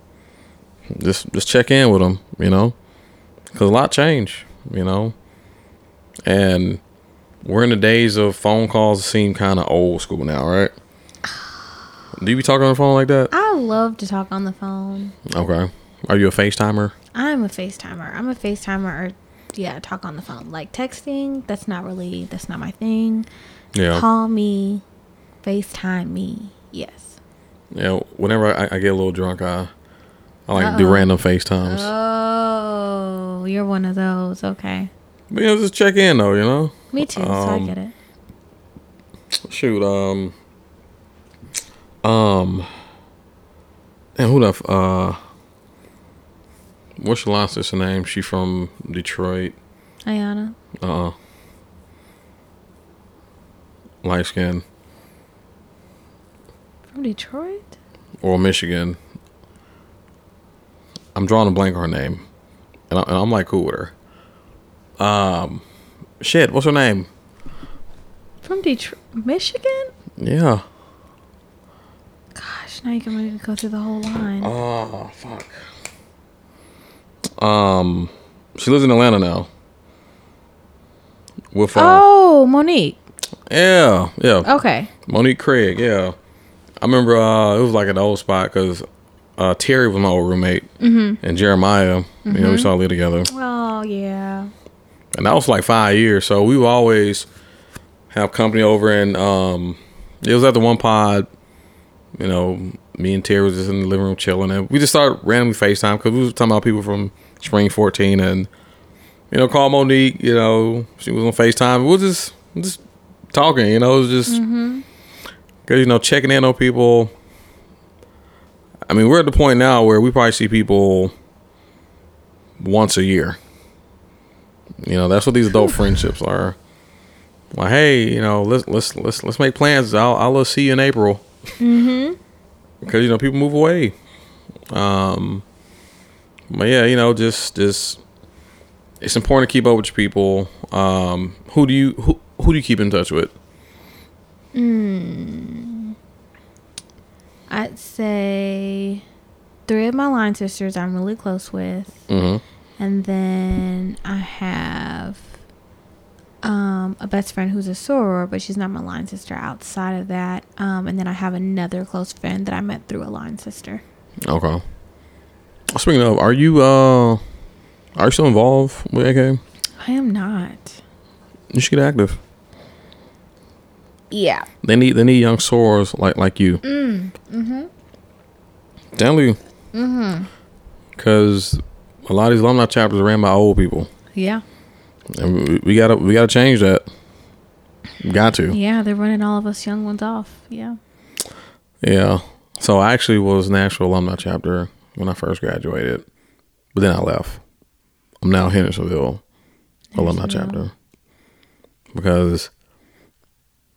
Just just check in with them, you know, because a lot change, you know, and we're in the days of phone calls that seem kind of old school now, right? Do you be talking on the phone like that? I love to talk on the phone. Okay. Are you a FaceTimer? I'm a FaceTimer. I'm a FaceTimer or yeah, talk on the phone. Like texting, that's not really that's not my thing. Yeah. Call me, FaceTime me. Yes. Yeah. Whenever I, I get a little drunk, I I like do Uh-oh. random FaceTimes. Oh, you're one of those. Okay. but you know, just check in though. You know. Me too. so I Um, get it. Shoot. Um. Um. And who the f- uh. What's your last sister name? She from Detroit. Ayana. Uh. uh Light skin From Detroit? or Michigan. I'm drawing a blank on her name, and, I, and I'm like cool with her. Um, shit. What's her name? From Detroit, Michigan? Yeah. Gosh, now you can go through the whole line. Oh fuck. Um, she lives in Atlanta now. With uh, oh, Monique. yeah, yeah, Okay. Monique Craig. Yeah, I remember. Uh, it was like an old spot because uh, Terry was my old roommate, and Jeremiah. You know, we saw live together, Oh, yeah. and that was like five years. So we would always have company over, and um, it was at the one pod. You know, me and Terry was just in the living room chilling, and we just started randomly FaceTime because we was talking about people from Spring 14, and you know, call Monique. You know, she was on FaceTime. We was just just talking. You know, it was just because you know checking in on people. I mean, we're at the point now where we probably see people once a year. You know, that's what these adult [laughs] friendships are. Well, hey, you know, let's let's let's let's make plans. I'll I'll see you in April. Mm-hmm. Because you know people move away. Um. But yeah, you know, just just it's important to keep up with your people. Um. Who do you who who do you keep in touch with? Mm, I'd say three of my line sisters I'm really close with. Mm-hmm. And then I have um, a best friend who's a soror, but she's not my line sister outside of that. Um, and then I have another close friend that I met through a line sister. Okay. Speaking of, are you uh are you still involved with AK? I am not. You should get active. Yeah. They need they need young sorors like like you. Mm. Mm-hmm. Tell you. Mm-hmm. Cause a lot of these alumni chapters are ran by old people, Yeah. And we, gotta we gotta change that. Got to. Yeah, they're running all of us young ones off. Yeah. Yeah. So I actually was Nashville alumni chapter when I first graduated, but then I left. I'm now Hendersonville alumni chapter because,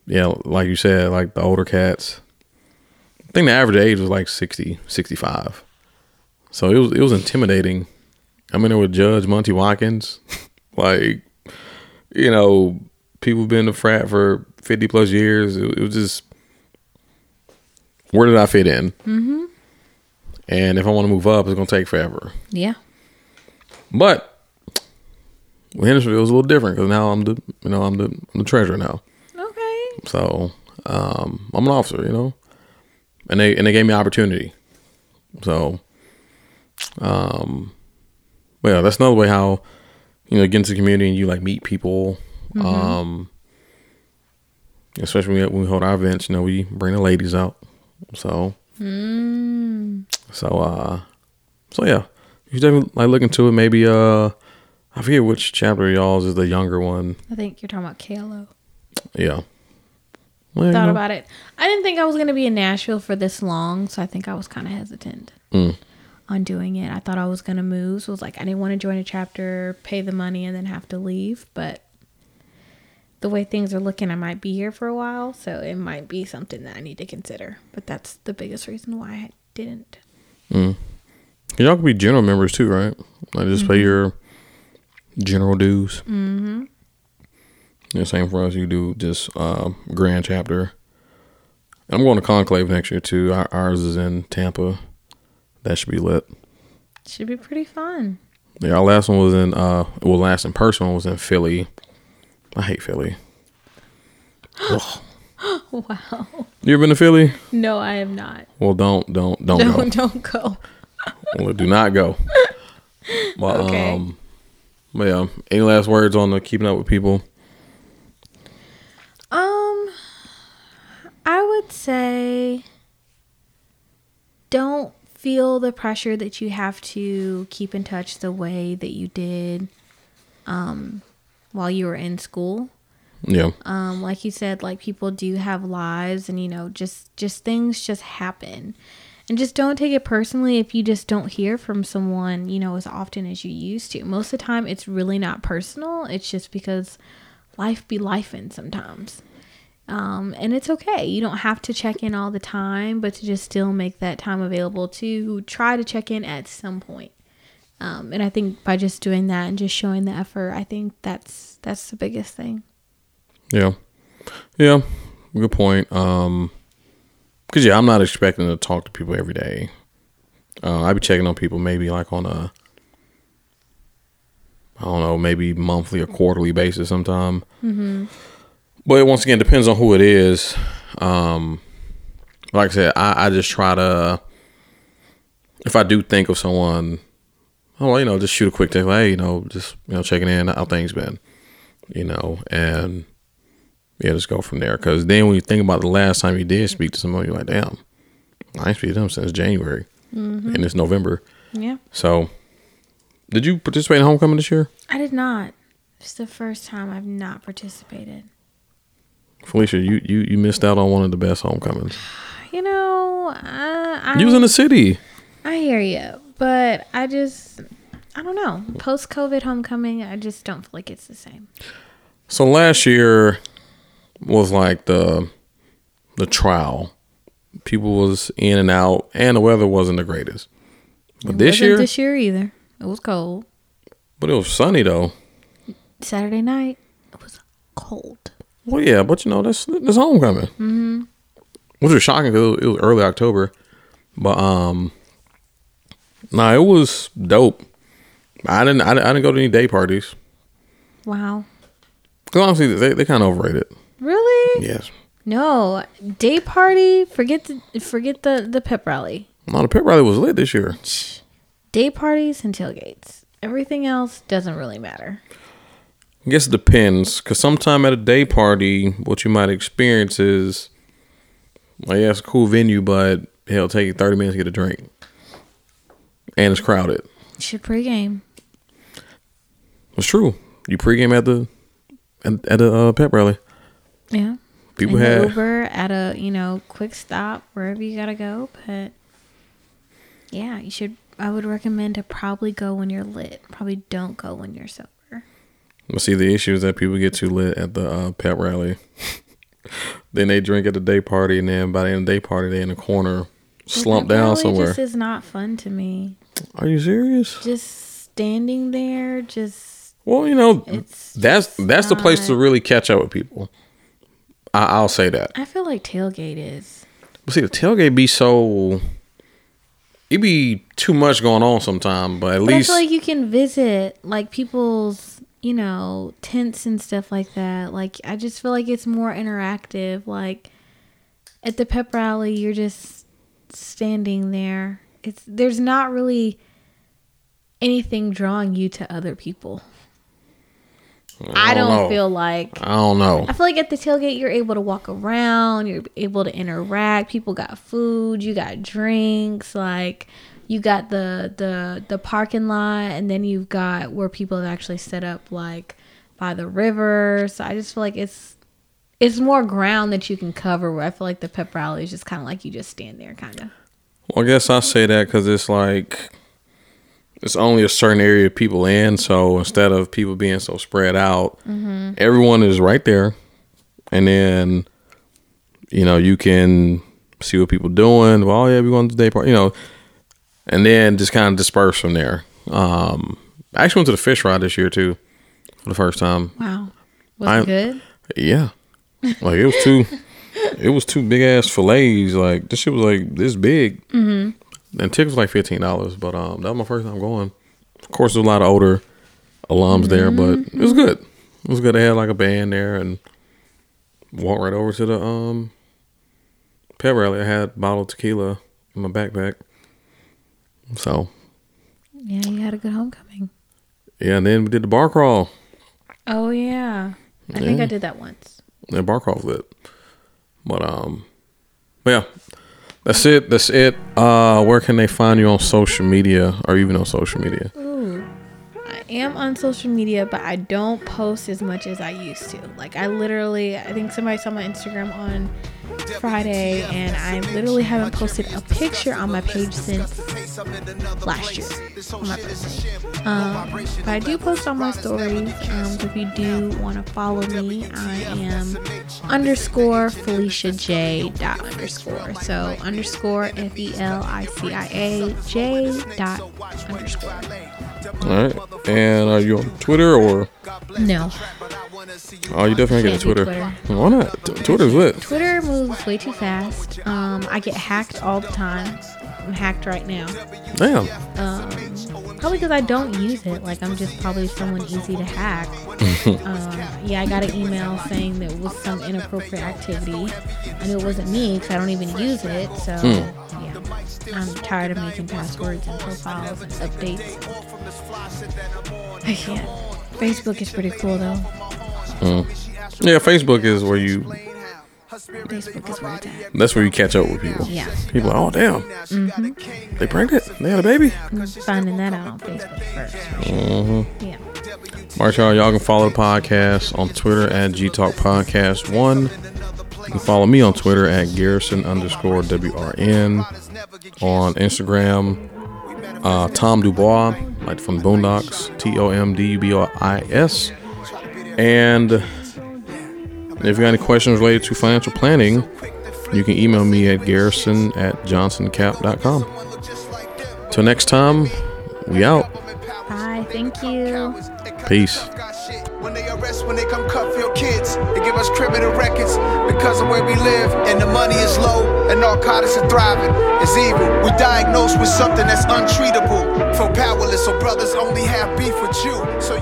yeah, like you said, like the older cats. I think the average age was like 60, 65. So it was it was intimidating. I'm in there with Judge Monte Watkins, [laughs] like you know, people been in the frat for 50 plus years. It, it was just where did I fit in? Mm-hmm. And if I want to move up, it's gonna take forever. Yeah. But with Hendersonville, it was a little different because now I'm the you know I'm the I'm the treasurer now. Okay. So Um, I'm an officer, you know, and they and they gave me opportunity. So, um, well, yeah, that's another way how you know get into the community and you like meet people. Um, especially when we, when we hold our events, you know, we bring the ladies out. So, so uh, so yeah, you definitely like look into it. Maybe uh, I forget which chapter of y'all's is the younger one. I think you're talking about KLO. Yeah. Well, you Thought know, about it. I didn't think I was going to be in Nashville for this long, so I think I was kind of hesitant Mm. On doing it. I thought I was going to move, so it was like I didn't want to join a chapter, pay the money, and then have to leave. But the way things are looking, I might be here for a while, so it might be something that I need to consider. But that's the biggest reason why I didn't. Mm. y'all could be general members too, right? Like just pay your general dues. Mm-hmm. Yeah, same for us. You do just uh, grand chapter. I'm going to conclave next year too. Ours is in Tampa. That should be lit. Should be pretty fun. Yeah, our last one was in uh, well, last in person one was in Philly. I hate Philly. [gasps] Wow. You ever been to Philly? No, I have not. Well, don't, don't, don't go. Don't don't go. Well, do not go. [laughs] But, Okay. um, but yeah, any last words on the keeping up with people? Um, I would say don't feel the pressure that you have to keep in touch the way that you did um while you were in school. Yeah, Um like you said like people do have lives and you know just just things just happen. And just don't take it personally if you just don't hear from someone, you know, as often as you used to. Most of the time it's really not personal. It's just because life be life, lifing sometimes. Um, and it's okay. You don't have to check in all the time, but to just still make that time available to try to check in at some point. Um, and I think by just doing that and just showing the effort, I think that's that's the biggest thing. yeah, yeah. Good point. Um, cause yeah, I'm not expecting to talk to people every day. Uh, I be checking on people maybe like on a, I don't know, maybe monthly or quarterly basis sometime. But it once again depends on who it is. Um, like I said, I, I just try to, if I do think of someone, oh, well, you know, just shoot a quick text, like, hey, you know, just you know, checking in, how things been, you know, and yeah, just go from there. Because then when you think about the last time you did speak to someone, you're like, damn, I ain't speak to them since January, and it's November. Yeah. So, did you participate in homecoming this year, I did not. It's the first time I've not participated. Felicia? You you you missed out on one of the best homecomings. You know, uh, I You was in the city. I hear you, but I just I don't know. Post COVID homecoming, I just don't feel like it's the same. So last year was like the the trial. People was in and out, and the weather wasn't the greatest. But It this year, this year either. It was cold. but it was sunny though. Saturday night, it was cold. Well, yeah, but you know that's that's homecoming, mm-hmm. which was shocking because it was early October. But um, nah, it was dope. I didn't I, didn't- I didn't go to any day parties Wow. because honestly they they kind of overrated. Really? Yes, No. Day party, forget the forget the the pep rally. no, the pep rally was lit this year. Day parties and tailgates. Everything else doesn't really matter. I guess it depends, because sometime at a day party, what you might experience is, like, yeah, it's a cool venue, but it'll take you 30 minutes to get a drink. And it's crowded. You should pregame. It's true. You pregame at the at, at a uh, pep rally. Yeah. People the had Uber at a you know quick stop wherever you gotta go. But yeah, you should. I would recommend to probably go when you're lit. Probably don't go when you're sober. But see, the issue is that people get too lit at the uh, pep rally. [laughs] then they drink at the day party, and then by the end of the day party, they in the corner, slumped down really somewhere. Just is not fun to me. Are you serious? Just standing there, just Well, you know, It's that's that's the place to really catch up with people. I, I'll say that. I feel like tailgate is. But see, the tailgate be so. It be too much going on sometime, but at But least I feel like you can visit like people's, you know, tents and stuff like that. Like I just feel like it's more interactive. Like at the pep rally, you're just standing there. It's there's not really anything drawing you to other people. I don't, know. feel like I don't know. I feel like at the tailgate you're able to walk around, you're able to interact. People got food, you got drinks, like you got the the the parking lot, and then you've got where people have actually set up like by the river. So I just feel like it's it's more ground that you can cover. Where I feel like the pep rally is just kind of like you just stand there, kind of. Well, I guess I say that because it's like it's only a certain area of people in. So instead of people being so spread out, mm-hmm. everyone is right there, and then you know you can see what people doing. Well, oh, yeah, we going to the day party, you know, and then just kind of dispersed from there. Um, I actually went to the fish fry this year too for the first time. Wow, was I'm- it good? Yeah, like it was two, it was two big ass fillets. Like this shit was like this big, mm-hmm. and tickets was like fifteen dollars. But um, that was my first time going. Of course, there's a lot of older alums there, but it was good. It was good. They had like a band there, and walked right over to the um pep rally. I had a bottle of tequila in my backpack. So Yeah, you had a good homecoming. yeah, and then we did the bar crawl. Oh yeah, I think I did that once. Yeah, bar crawl's lit. But um, but yeah, that's it. That's it. Uh, where can they find you on social media or even on social media? Ooh. I am on social media, but I don't post as much as I used to. Like I literally, I think somebody saw my Instagram on Friday, and I literally haven't posted a picture on my page since last year on my birthday. Um, but I do post on my stories. Um, if you do want to follow me, I am underscore Felicia J dot underscore. So underscore F E L I C I A J dot underscore. All right. And are you on Twitter or? No. Oh, you definitely get a Twitter. Twitter. Why not? T- Twitter's lit. Twitter moves way too fast. Um, I get hacked all the time. I'm hacked right now. Damn. Um, probably because I don't use it. Like I'm just probably someone easy to hack. [laughs] um, yeah, I got an email saying that it was some inappropriate activity. I knew it wasn't me because I don't even use it. So yeah, I'm tired of making passwords and profiles and updates. I can't. Facebook is pretty cool though. Yeah, Facebook is where you. Facebook is where it's at. That's where you catch up with people. Yeah. People, are, oh damn, Mhm. they pregnant. They had a baby. I'm finding that out on Facebook first. Yeah. All right, y'all. Y'all can follow the podcast on Twitter at G Talk Podcast One. You can follow me on Twitter at Garrison underscore WRN. On Instagram, uh, Tom Dubois, like from Boondocks, T O M D U B O I S. And if you got any questions related to financial planning, you can email me at garrison at johnsoncap.com. Till next time, we out. Bye. Thank you. Peace. When they arrest, when they come cut for your kids, they give us criminal records because of where we live, and the money is low, and narcotics are thriving. It's evil. We diagnosed with something that's untreatable. Feel powerless, so brothers only have beef with you. So you